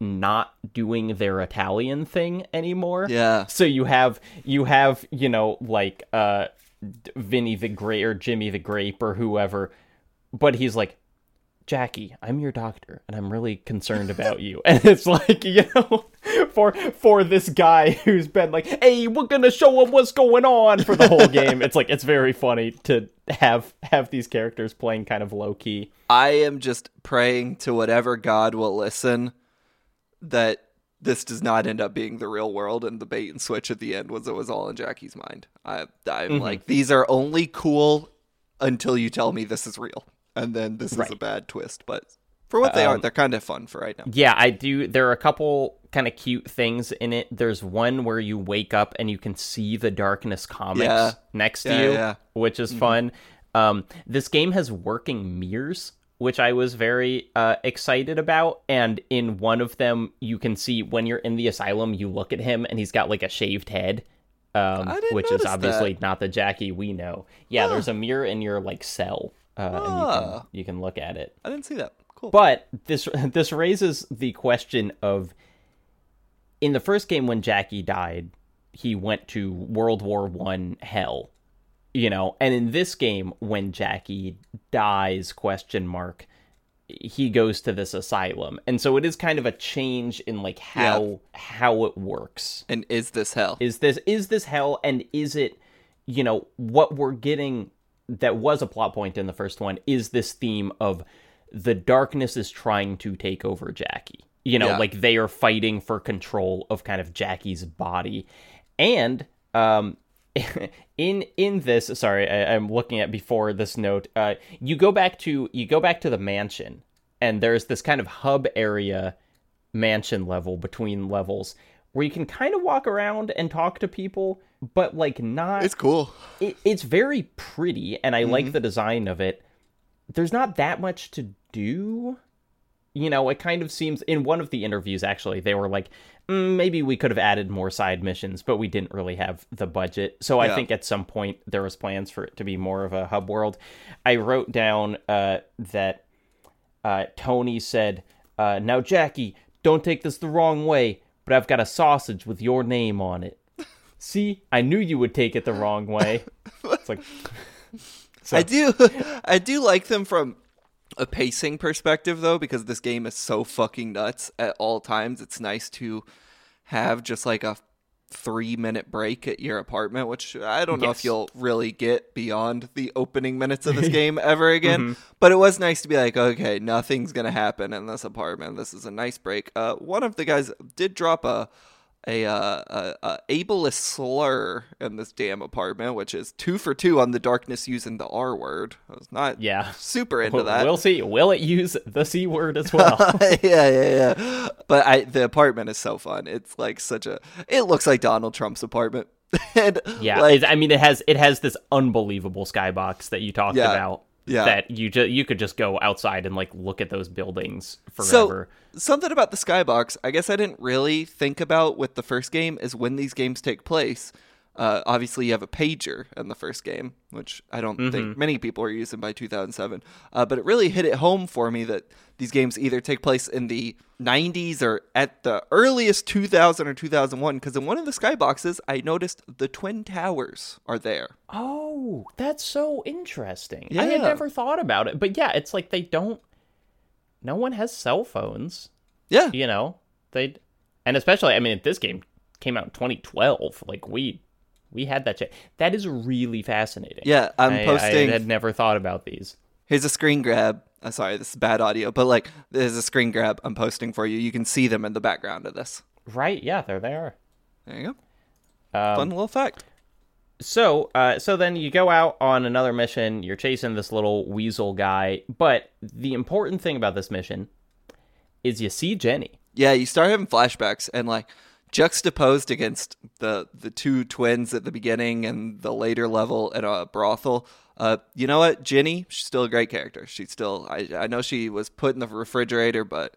not doing their italian thing anymore yeah. so you have you have you know like uh Vinny the Grape or Jimmy the Grape or whoever, but he's like, Jackie, I'm your doctor, and I'm really concerned about you. And it's like, you know, for for this guy who's been like, hey, we're gonna show him what's going on for the whole game. It's like it's very funny to have have these characters playing kind of low key. I am just praying to whatever God will listen that this does not end up being the real world and the bait and switch at the end was it was all in Jackie's mind. I I'm Mm-hmm. like these are only cool until you tell me this is real. And then this is a Um, bad twist, but for what they are, they're kind of fun for right now. Yeah, I do. There are a couple kind of cute things in it. There's one where you wake up and you can see the Darkness comics Yeah. next to you, yeah. which is fun. Um, this game has working mirrors, which I was very uh, excited about. And in one of them, you can see when you're in the asylum, you look at him and he's got like a shaved head. Um, which is obviously not the Jackie we know. Yeah, there's a mirror in your like cell, uh, and you can you can look at it. I didn't see that. Cool. But this this raises the question of in the first game when Jackie died, he went to World War One hell. You know, and in this game, when Jackie dies, question mark, he goes to this asylum. And so it is kind of a change in like how how it works and is this hell? is this is this hell and is it you know what we're getting that was a plot point in the first one is this theme of the darkness is trying to take over Jackie you know Yeah. like they are fighting for control of kind of Jackie's body and um in in this sorry I, i'm looking at before this note uh you go back to you go back to the mansion and there's this kind of hub area mansion level between levels where you can kind of walk around and talk to people but like not it's cool. it, it's very pretty and i like the design of it. There's not that much to do you know it kind of seems in one of the interviews actually they were like mm, maybe we could have added more side missions but we didn't really have the budget. So i think at some point there was plans for it to be more of a hub world. I wrote down uh, that uh, tony said uh, now jackie don't take this the wrong way but i've got a sausage with your name on it. See i knew you would take it the wrong way. It's like I do I do like them from a pacing perspective though because this game is so fucking nuts at all times. It's nice to have just like a 3 minute break at your apartment, which I don't know Yes. if you'll really get beyond the opening minutes of this game ever again, but it was nice to be like, okay, nothing's going to happen in this apartment. This is a nice break. Uh one of the guys did drop a a, uh, a, a ableist slur in this damn apartment, which is two for two on the darkness using the R word. I was not Yeah. super into that. We'll see. Will it use the C word as well? yeah, yeah, yeah. But I, the apartment is so fun. It's like such a. It looks like Donald Trump's apartment. and yeah. like, I mean, it has it has this unbelievable skybox that you talked Yeah. about. Yeah. That you just you could just go outside and like look at those buildings forever. so something about the skybox. I guess I didn't really think about with the first game is when these games take place. Uh, obviously, you have a pager in the first game, which I don't Mm-hmm. think many people are using by 2007. Uh, but it really hit it home for me that these games either take place in the 90s or at the earliest 2000 or 2001. Because in one of the skyboxes, I noticed the Twin Towers are there. oh, that's so interesting. I had never thought about it, but yeah, it's like they don't. No one has cell phones. Yeah. You know they, and especially I mean, this game came out in 2012. Like we we had that shit. That is really fascinating. Yeah, I'm I- posting. I had never thought about these. Here's a screen grab. Uh, sorry, this is bad audio, but like there's a screen grab I'm posting for you. You can see them in the background of this. Right? Yeah, there they are. There you go. Um, Fun little fact. So, uh, so then you go out on another mission. You're chasing this little weasel guy, but the important thing about this mission is you see Jenny. Yeah, you start having flashbacks and like juxtaposed against the the two twins at the beginning and the later level at a brothel. Uh, you know what, Jenny, she's still a great character. She's still I I know she was put in the refrigerator, but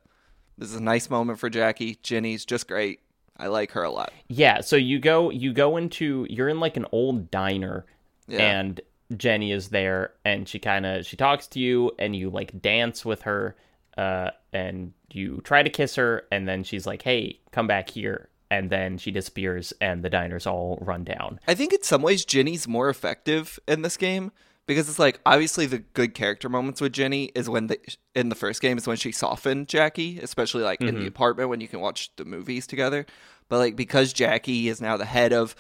this is a nice moment for Jackie. Jenny's just great. I like her a lot. Yeah, so you go you go into you're in like an old diner Yeah. and Jenny is there and she kind of she talks to you and you like dance with her uh and you try to kiss her and then she's like, "Hey, come back here." And then she disappears and the diner's all run down. I think in some ways Jenny's more effective in this game because it's like obviously the good character moments with Jenny is when the in the first game is when she softened Jackie, especially like in the mm-hmm. apartment when you can watch the movies together. But like because Jackie is now the head of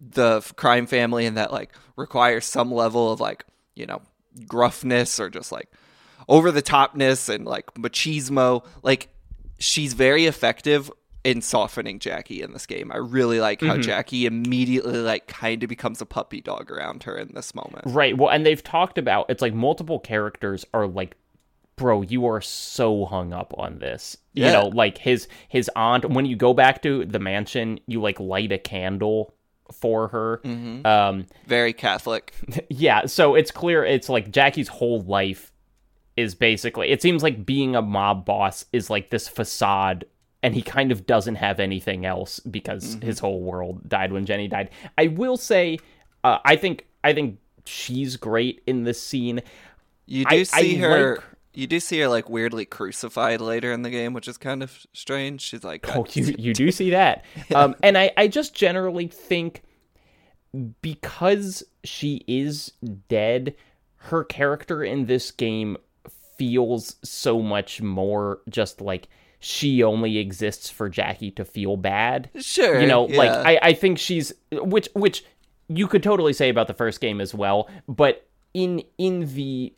the crime family and that like requires some level of like, you know, gruffness or just like over the topness and like machismo, like she's very effective in softening Jackie in this game. I really like how Jackie immediately like kind of becomes a puppy dog around her in this moment. Right. Well, and they've talked about it's like multiple characters are like, bro, you are so hung up on this. Yeah. You know, like his his aunt. When you go back to the mansion, you like light a candle for her. Um, Very Catholic. yeah. So it's clear. It's like Jackie's whole life is basically. It seems like being a mob boss is like this facade. And he kind of doesn't have anything else because his whole world died when Jenny died. I will say, uh, I think I think she's great in this scene. You do I- see I her. like- You do see her like weirdly crucified later in the game, which is kind of strange. She's like, Oh, you you do see that. Um, and I I just generally think because she is dead, her character in this game feels so much more just like she only exists for Jackie to feel bad. sure, You know, like. I, I think she's which which you could totally say about the first game as well, but in in the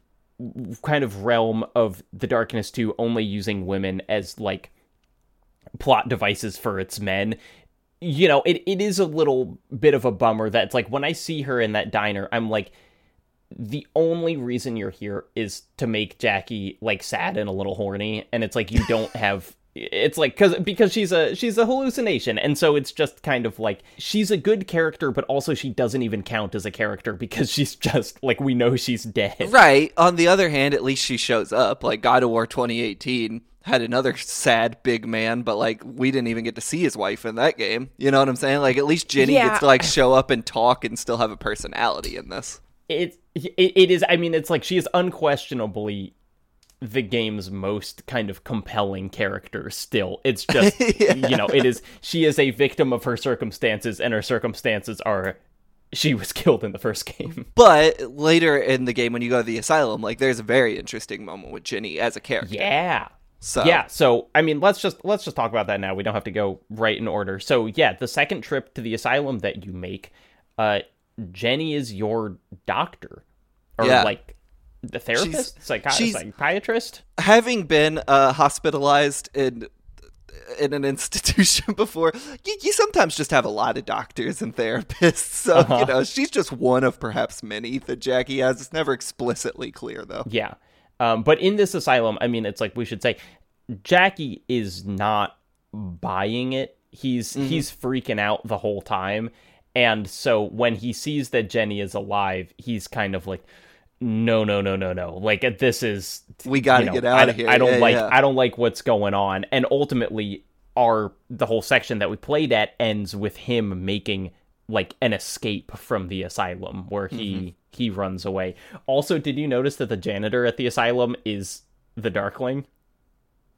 kind of realm of the darkness 2 only using women as like plot devices for its men you know it, it is a little bit of a bummer that it's like when i see her in that diner i'm like the only reason you're here is to make jackie like sad and a little horny and it's like you don't have it's like cuz because she's a she's a hallucination and so it's just kind of like she's a good character but also she doesn't even count as a character because she's just like we know she's dead Right. On the other hand, at least she shows up. Like God of War 2018 had another sad big man, but like we didn't even get to see his wife in that game. You know what I'm saying? Like at least Jenny Yeah. gets to like show up and talk and still have a personality in this. it, it it is i mean it's like she is unquestionably the game's most kind of compelling character still. It's just you know it is she is a victim of her circumstances and her circumstances are she was killed in the first game. But later in the game, when you go to the asylum, like there's a very interesting moment with Jenny as a character. yeah. So. Yeah so i mean let's just let's just talk about that now. We don't have to go right in order. So yeah the second trip to the asylum that you make uh jenny is your doctor or Yeah. like the therapist Psychi- she's- psychiatrist having been uh, hospitalized in in an institution before, you, you sometimes just have a lot of doctors and therapists. So Uh-huh. you know, she's just one of perhaps many that Jackie has. It's never explicitly clear though. Yeah. Um, but in this asylum, I mean, it's like we should say Jackie is not buying it. He's he's freaking out the whole time. And so when he sees that Jenny is alive, he's kind of like, no, no, no, no, no. Like this is We got to you know, get out I, of here. I don't Yeah, like yeah. I don't like what's going on. And ultimately, our the whole section that we played at ends with him making like an escape from the asylum where he Mm-hmm. he runs away. Also, did you notice that the janitor at the asylum is the Darkling?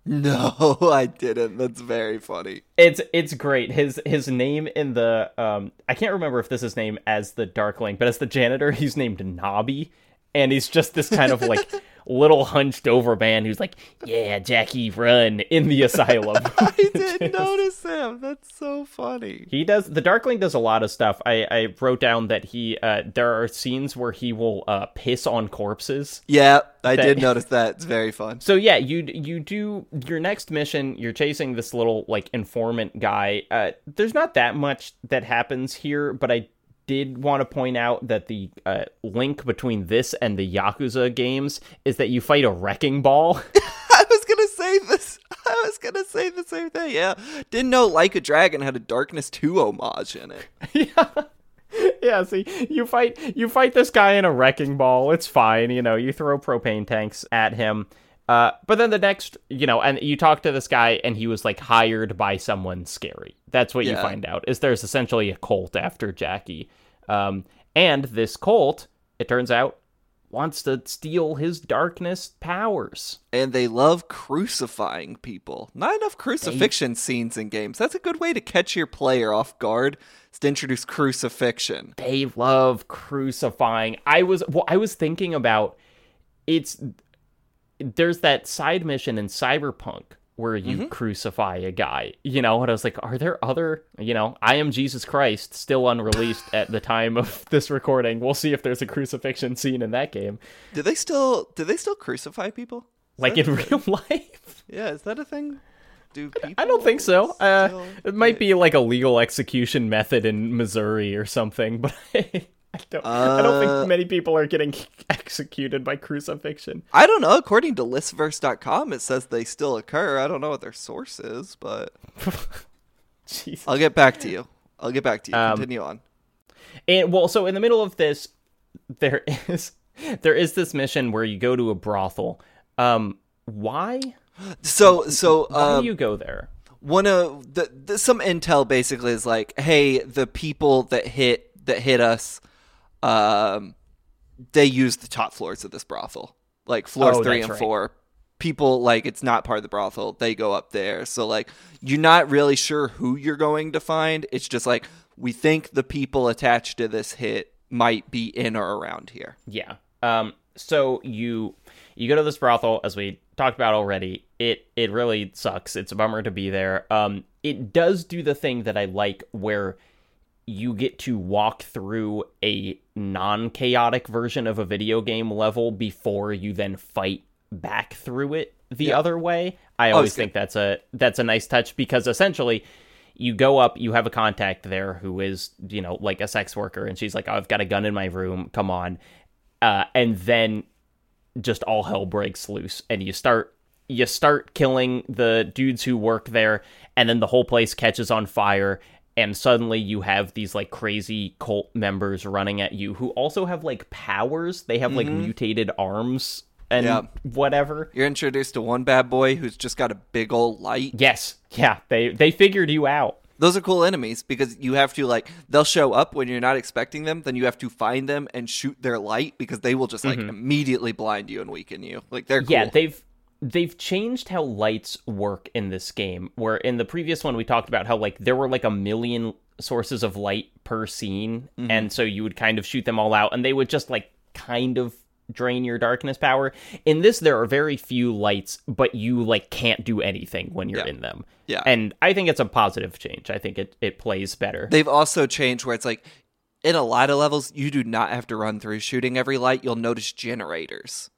No, I didn't. That's very funny. It's it's great. His his name in the um I can't remember if this is named as the Darkling, but as the janitor, he's named Nobby, and he's just this kind of like little hunched over man who's like, "Yeah, Jackie, run in the asylum." I didn't notice him. That's so funny. He does the Darkling does a lot of stuff. I, I wrote down that he uh, there are scenes where he will uh, piss on corpses. Yeah, I did notice that. It's very fun. So yeah, you you do your next mission. You're chasing this little like informant guy. Uh, there's not that much that happens here, but I did want to point out that the uh, link between this and the Yakuza games is that you fight a wrecking ball. I was gonna say this. I was gonna say the same thing. Yeah, didn't know Like a Dragon had a Darkness Two homage in it. yeah. Yeah, see, you fight you fight this guy in a wrecking ball. It's fine, you know. You throw propane tanks at him. Uh, but then the next, you know, and you talk to this guy, and he was like hired by someone scary. That's what you find out. Is there's essentially a cult after Jackie, um, and this cult, it turns out, wants to steal his darkness powers. And they love crucifying people. Not enough crucifixion scenes in games. That's a good way to catch your player off guard. Is to introduce crucifixion. They love crucifying. I was well, I was thinking about it's there's that side mission in Cyberpunk where you crucify a guy, you know, and I was like, are there other, you know, I am Jesus Christ still unreleased at the time of this recording. We'll see if there's a crucifixion scene in that game. Do they still? Do they still crucify people? Is Like in real life. Yeah, is that a thing? Do people? I don't think so. Uh, it might be like a legal execution method in Missouri or something, but I don't. I don't Uh, think many people are getting executed by crucifixion. I don't know. According to listverse.com, it says they still occur. I don't know what their source is, but. I'll get back to you. I'll get back to you. Um, Continue on. And well, so in the middle of this, there is there is this mission where you go to a brothel. Um, why? So, so Why um, do you go there? one of the, the some intel basically is like, hey, the people that hit that hit us, um, they use the top floors of this brothel, like floors Oh, three and right. four. People like it's not part of the brothel; they go up there. So like, you're not really sure who you're going to find. It's just like we think the people attached to this hit might be in or around here. Yeah. Um. So you you go to this brothel as we talked about already. It it really sucks. It's a bummer to be there. Um. It does do the thing that I like where you get to walk through a non-chaotic version of a video game level before you then fight back through it the Yeah. other way. I always it's good. think that's a that's a nice touch because essentially you go up, you have a contact there who is, you know, like a sex worker and she's like, oh, "I've got a gun in my room. Come on." Uh, and then just all hell breaks loose and you start you start killing the dudes who work there and then the whole place catches on fire and suddenly you have these like crazy cult members running at you who also have like powers they have like mm-hmm. mutated arms and Yeah. whatever You're introduced to one bad boy who's just got a big old light. yes yeah they they figured you out Those are cool enemies because you have to like they'll show up when you're not expecting them, then you have to find them and shoot their light because they will just like mm-hmm. immediately blind you and weaken you. Like they're cool. Yeah, they've they've changed how lights work in this game. Where in the previous one we talked about how like there were like a million sources of light per scene, Mm-hmm. and so you would kind of shoot them all out, and they would just like kind of drain your darkness power. In this, there are very few lights, but you like can't do anything when you're Yeah. in them. Yeah. and I think it's a positive change. I think it it plays better. They've also changed where it's like in a lot of levels you do not have to run through shooting every light. You'll notice generators.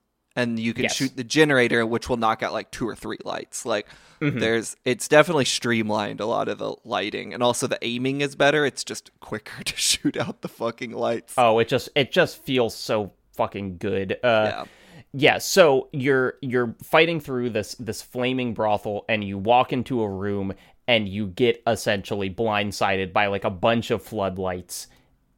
And you can Yes. shoot the generator which will knock out like two or three lights. Like Mm-hmm. there's it's definitely streamlined a lot of the lighting and also the aiming is better. It's just quicker to shoot out the fucking lights. Oh, it just it just feels so fucking good. Uh, Yeah. yeah. So you're you're fighting through this this flaming brothel, and you walk into a room, and you get essentially blindsided by like a bunch of floodlights,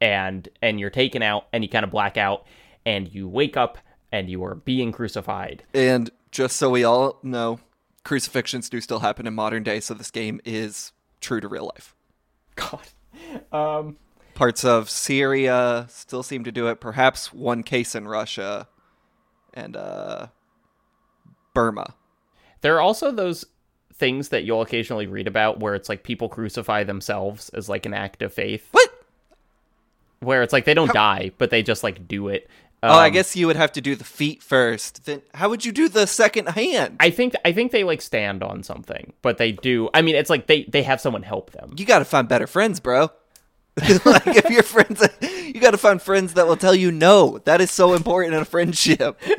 and and you're taken out, and you kind of black out, and you wake up, and you are being crucified. And just so we all know, crucifixions do still happen in modern day, so this game is true to real life. God. Um. Parts of Syria still seem to do it, perhaps one case in Russia and uh Burma. There are also those things that you'll occasionally read about where it's like people crucify themselves as like an act of faith. What? where it's like they don't die, but they just like do it. Oh, I Um, guess you would have to do the feet first. Then how would you do the second hand? I think I think they like stand on something, but they do. I mean, it's like they they have someone help them. you got to find better friends, bro. like if your friends, you got to find friends that will tell you no. That is so important in a friendship.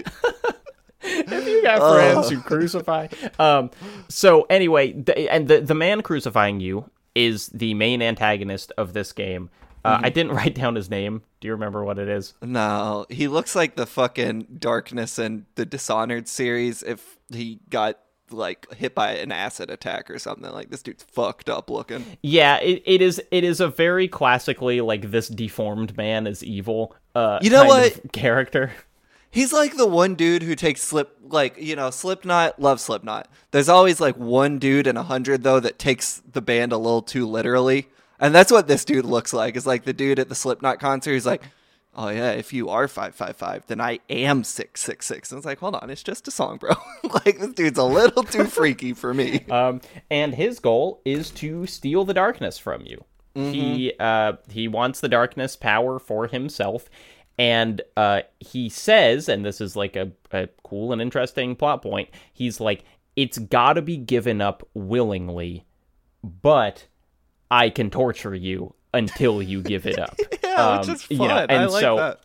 If you got friends who crucify. Um. So anyway, the, and the the man crucifying you is the main antagonist of this game. Uh, I didn't write down his name. Do you remember what it is? No, he looks like the fucking darkness in the Dishonored series. If he got like hit by an acid attack or something, like this dude's fucked up looking. Yeah, it, it is. It is a very classically like this deformed man is evil. Uh, You know what? character? He's like the one dude who takes slip, like you know, Slipknot. Love Slipknot. There's always like one dude in a hundred though that takes the band a little too literally, and that's what this dude looks like. Is like the dude at the Slipknot concert. He's like, "Oh yeah, if you are five five five, then I am six six six." And it's like, hold on, it's just a song, bro. like this dude's a little too freaky for me. Um, and his goal is to steal the darkness from you. He uh, he wants the darkness power for himself, and uh, he says, and this is like a, a cool and interesting plot point. He's like, it's got to be given up willingly, but I can torture you until you give it up. Yeah, which Um, is fun. you know, I and like so that.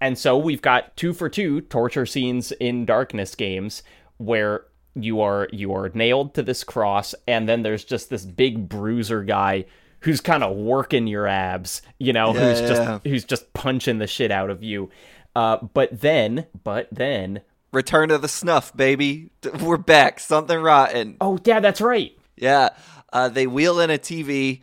and so we've got two for two torture scenes in darkness games where you are you are nailed to this cross and then there's just this big bruiser guy who's kind of working your abs, you know, who's Yeah. just who's just punching the shit out of you. Uh, but then, but then, Return of the Snuff, baby. We're back. Something rotten. oh yeah, that's right. Yeah, uh, they wheel in a TV,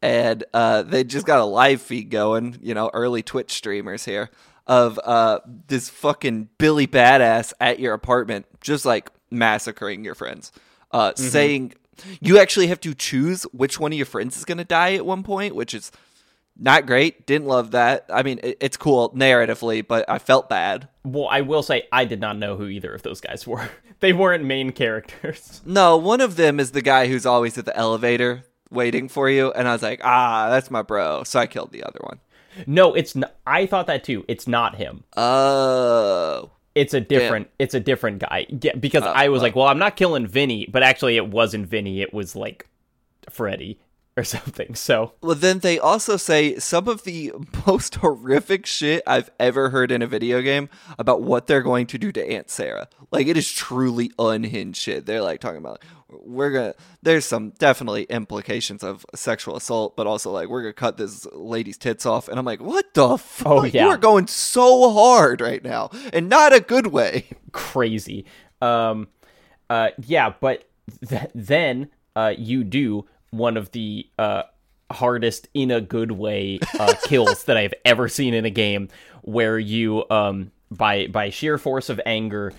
and uh, they just got a live feed going. You know, early Twitch streamers here of uh, this fucking Billy Badass at your apartment, just like massacring your friends, uh, saying you actually have to choose which one of your friends is going to die at one point, which is not great. Didn't love that. I mean, it, it's cool narratively, but I felt bad. Well, I will say I did not know who either of those guys were. they weren't main characters. No, one of them is the guy who's always at the elevator waiting for you, and I was like, ah, that's my bro. So I killed the other one. No, it's n- I thought that too. It's not him. Oh, It's a different. It's a different guy. Yeah, because I was like, well, I'm not killing Vinny, but actually, it wasn't Vinny. It was like Freddy or something. So well, then they also say some of the most horrific shit I've ever heard in a video game about what they're going to do to Aunt Sarah. Like it is truly unhinged shit. They're like talking about we're gonna. There's some definitely implications of sexual assault, but also like we're gonna cut this lady's tits off, and I'm like, what the fuck? Oh, yeah. You are going so hard right now, and not a good way. crazy. Um, uh, yeah, but th- then uh, you do one of the uh hardest in a good way uh, kills that I've ever seen in a game, where you um by by sheer force of anger,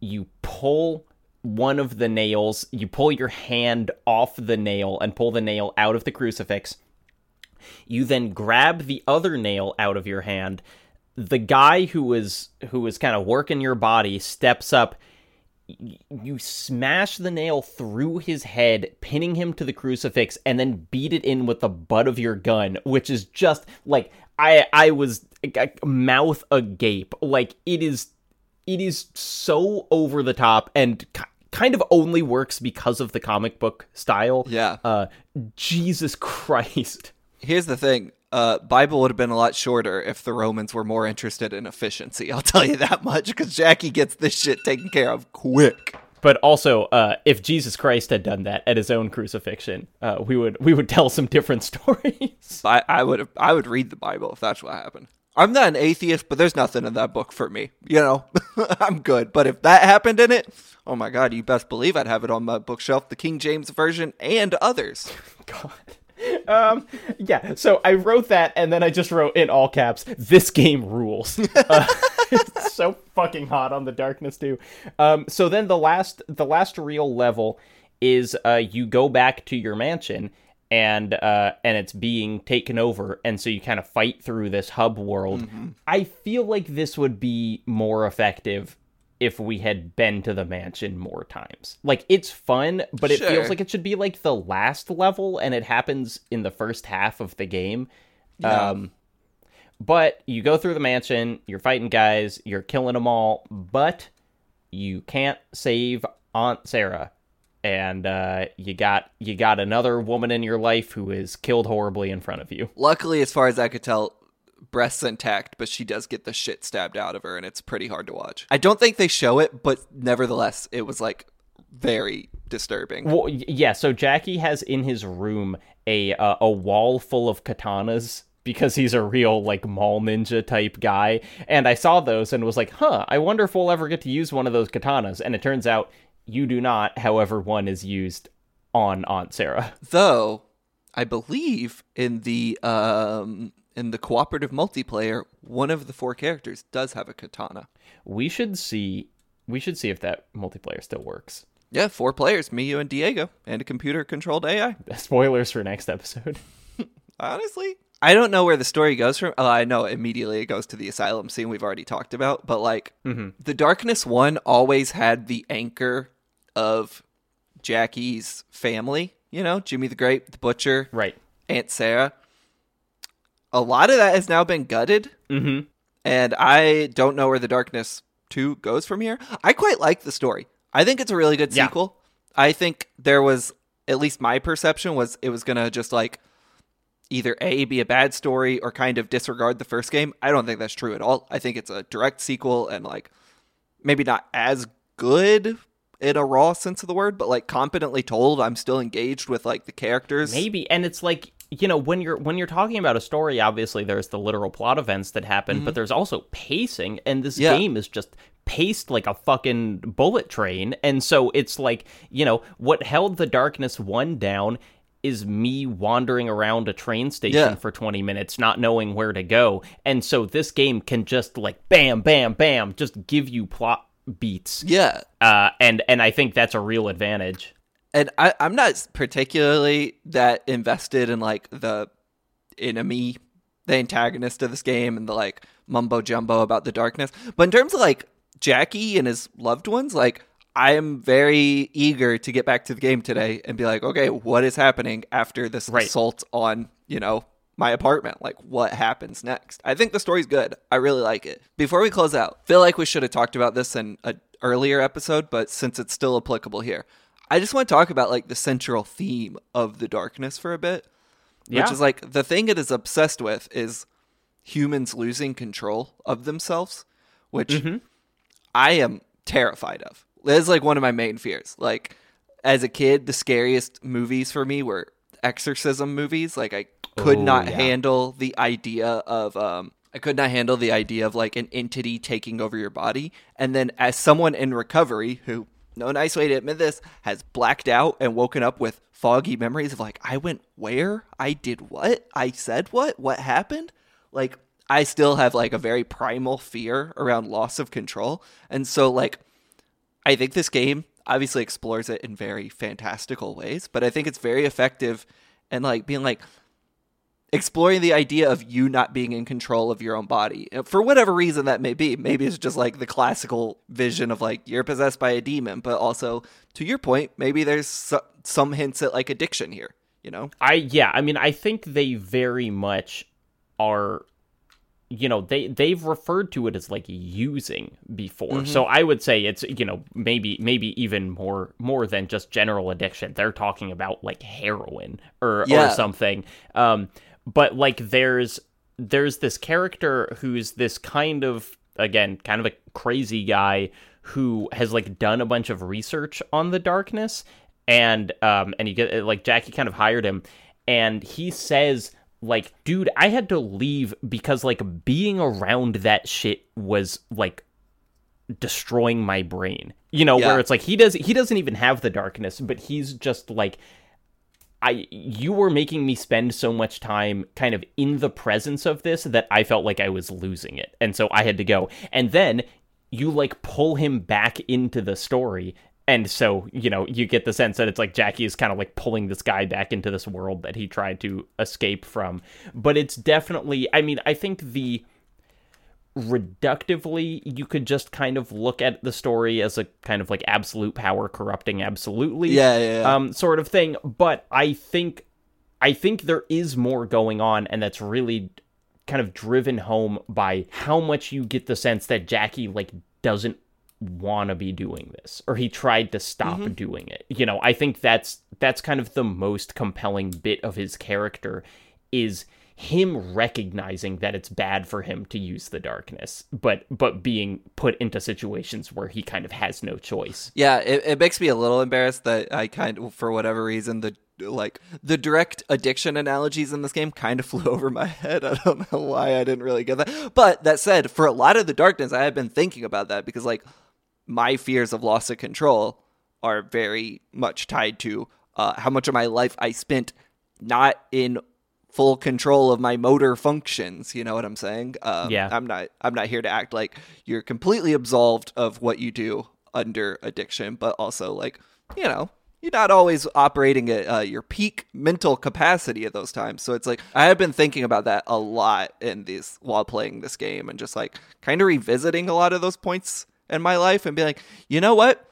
you pull one of the nails, you pull your hand off the nail and pull the nail out of the crucifix. You then grab the other nail out of your hand. The guy who was who was kind of working your body steps up. You smash the nail through his head, pinning him to the crucifix, and then beat it in with the butt of your gun, which is just like I I was uh, mouth agape. Like it is it is so over the top and ki- kind of only works because of the comic book style. Yeah. Uh Jesus Christ. Here's the thing. Uh, Bible would have been a lot shorter if the Romans were more interested in efficiency. I'll tell you that much because Jackie gets this shit taken care of quick. But also, uh, if Jesus Christ had done that at his own crucifixion, uh, we would we would tell some different stories. I, I would I would read the Bible if that's what happened. I'm not an atheist, but there's nothing in that book for me. You know, I'm good. But if that happened in it, oh my God, you best believe I'd have it on my bookshelf, the King James version and others. God. Um, yeah, so I wrote that and then I just wrote in all caps, this game rules. Uh, it's so fucking hot on the darkness too. Um, so then the last the last real level is uh you go back to your mansion and uh and it's being taken over and so you kind of fight through this hub world. I feel like this would be more effective if we had been to the mansion more times. Like it's fun, but it Sure. feels like it should be like the last level and it happens in the first half of the game. Yeah. Um But you go through the mansion, you're fighting guys, you're killing them all, but you can't save Aunt Sarah. And uh, you got you got another woman in your life who is killed horribly in front of you. Luckily, as far as I could tell, breasts intact, but she does get the shit stabbed out of her, and it's pretty hard to watch. I don't think they show it, but nevertheless, it was like very disturbing. Well, yeah. So Jackie has in his room a uh, a wall full of katanas because he's a real like mall ninja type guy. And I saw those and was like, huh. I wonder if we'll ever get to use one of those katanas. And it turns out you do not. However, one is used on Aunt Sarah. Though, I believe in the um in the cooperative multiplayer, one of the four characters does have a katana. We should see. We should see if that multiplayer still works. Yeah, four players, me, you, and Diego, and a computer controlled AI. Spoilers for next episode. Honestly, I don't know where the story goes from. Oh, I know immediately it goes to the asylum scene we've already talked about, but like mm-hmm. the Darkness one always had the anchor of Jackie's family. You know, Jimmy the Great, the Butcher, right. Aunt Sarah. A lot of that has now been gutted, Mm-hmm. and I don't know where the Darkness two goes from here. I quite like the story. I think it's a really good Yeah. sequel. I think there was at least my perception was it was gonna just like either A be a bad story or kind of disregard the first game. I don't think that's true at all. I think it's a direct sequel and like maybe not as good in a raw sense of the word, but like competently told. I'm still engaged with like the characters. Maybe, and it's like you know when you're when you're talking about a story, obviously there's the literal plot events that happen, but there's also pacing, and this Yeah. game is just paced like a fucking bullet train, and so it's like you know what held the darkness one down is me wandering around a train station Yeah. for 20 minutes not knowing where to go and so this game can just like bam bam bam just give you plot beats Yeah. uh and and i think that's a real advantage and I, I'm not particularly that invested in like the enemy, the antagonist of this game, and the like mumbo jumbo about the darkness. But in terms of like Jackie and his loved ones, like I am very eager to get back to the game today and be like, okay, what is happening after this Right. assault on you know my apartment? Like, what happens next? I think the story's good. I really like it. Before we close out, feel like we should have talked about this in an earlier episode, but since it's still applicable here. I just want to talk about like the central theme of the darkness for a bit, Yeah. which is like the thing it is obsessed with is humans losing control of themselves, which Mm-hmm. I am terrified of. Is like one of my main fears. Like as a kid, the scariest movies for me were exorcism movies. Like I could Oh, not yeah. handle the idea of um I could not handle the idea of like an entity taking over your body. And then as someone in recovery who no nice way to admit this, has blacked out and woken up with foggy memories of like, I went where? I did what? I said what? What happened? Like, I still have like a very primal fear around loss of control. And so, like, I think this game obviously explores it in very fantastical ways, but I think it's very effective and like being like, exploring the idea of you not being in control of your own body Uh, for whatever reason that may be maybe it's just like the classical vision of like you're possessed by a demon but also to your point maybe there's so- some hints at like addiction here you know I yeah, I mean I think they very much are you know, they they've referred to it as like using before. So I would say it's, you know, maybe maybe even more more than just general addiction. They're talking about like heroin or Yeah. or something. Um but like there's there's this character who's this kind of again, kind of a crazy guy who has like done a bunch of research on the darkness and um and you get like Jackie kind of hired him and he says like dude I had to leave because like being around that shit was like destroying my brain you know Yeah. where it's like he does he doesn't even have the darkness but he's just like I you were making me spend so much time kind of in the presence of this that I felt like I was losing it. And so I had to go. And then you like pull him back into the story. And so, you know, you get the sense that it's like Jackie is kind of like pulling this guy back into this world that he tried to escape from. But it's definitely I mean, I think the reductively you could just kind of look at the story as a kind of like absolute power corrupting absolutely Yeah, yeah, yeah. um sort of thing but i think i think there is more going on and that's really kind of driven home by how much you get the sense that Jackie like doesn't want to be doing this or he tried to stop Mm-hmm. doing it. You know, I think that's that's kind of the most compelling bit of his character is him recognizing that it's bad for him to use the darkness, but but being put into situations where he kind of has no choice. Yeah, it, it makes me a little embarrassed that I kind of, for whatever reason, the like the direct addiction analogies in this game kind of flew over my head. I don't know why I didn't really get that. But that said, for a lot of the darkness, I have been thinking about that because like my fears of loss of control are very much tied to uh, how much of my life I spent not in full control of my motor functions. You know what I'm saying? Um, Yeah. I'm not. I'm not here to act like you're completely absolved of what you do under addiction, but also like you know. You're not always operating at uh, your peak mental capacity at those times. So it's like I have been thinking about that a lot in these while playing this game and just like kind of revisiting a lot of those points in my life and be like, you know what?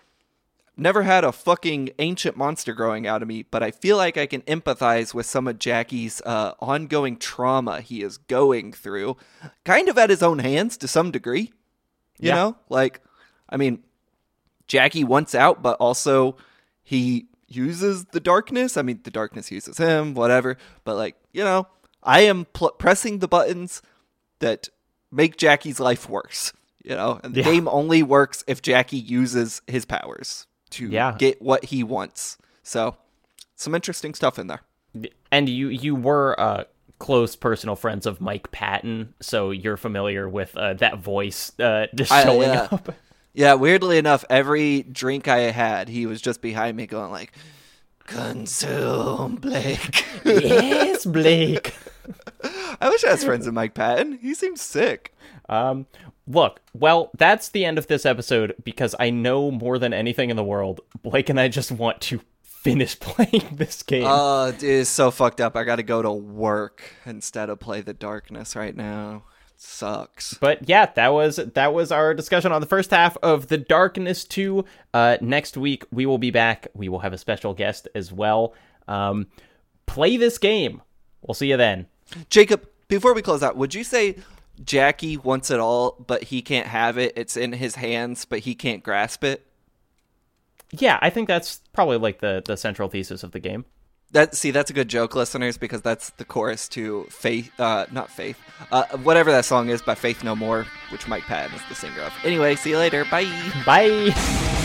Never had a fucking ancient monster growing out of me, but I feel like I can empathize with some of Jackie's uh, ongoing trauma he is going through, kind of at his own hands to some degree. You Yeah. know, like, I mean, Jackie wants out, but also he uses the darkness. I mean, the darkness uses him, whatever. But like, you know, I am pl- pressing the buttons that make Jackie's life worse. You know, and the Yeah. game only works if Jackie uses his powers to Yeah. get what he wants. So, some interesting stuff in there. And you you were uh close personal friends of Mike Patton, so you're familiar with uh, that voice uh, just I- showing yeah. up. Yeah, weirdly enough, every drink I had, he was just behind me going like, "Consume Blake." yes, Blake. I wish I was friends with Mike Patton. He seems sick. Um, look, well, that's the end of this episode because I know more than anything in the world, Blake and I just want to finish playing this game. Oh, dude, it's so fucked up. I got to go to work instead of play the darkness right now. It sucks. but yeah, that was that was our discussion on the first half of The Darkness 2. Uh, next week we will be back. We will have a special guest as well. Um, play this game. We'll see you then. Jacob, before we close out, would you say Jackie wants it all, but he can't have it? It's in his hands, but he can't grasp it. Yeah, I think that's probably like the the central thesis of the game. That see, that's a good joke, listeners, because that's the chorus to Faith, uh, not Faith, uh, whatever that song is by Faith No More, which Mike Patton is the singer of. Anyway, see you later. Bye. Bye.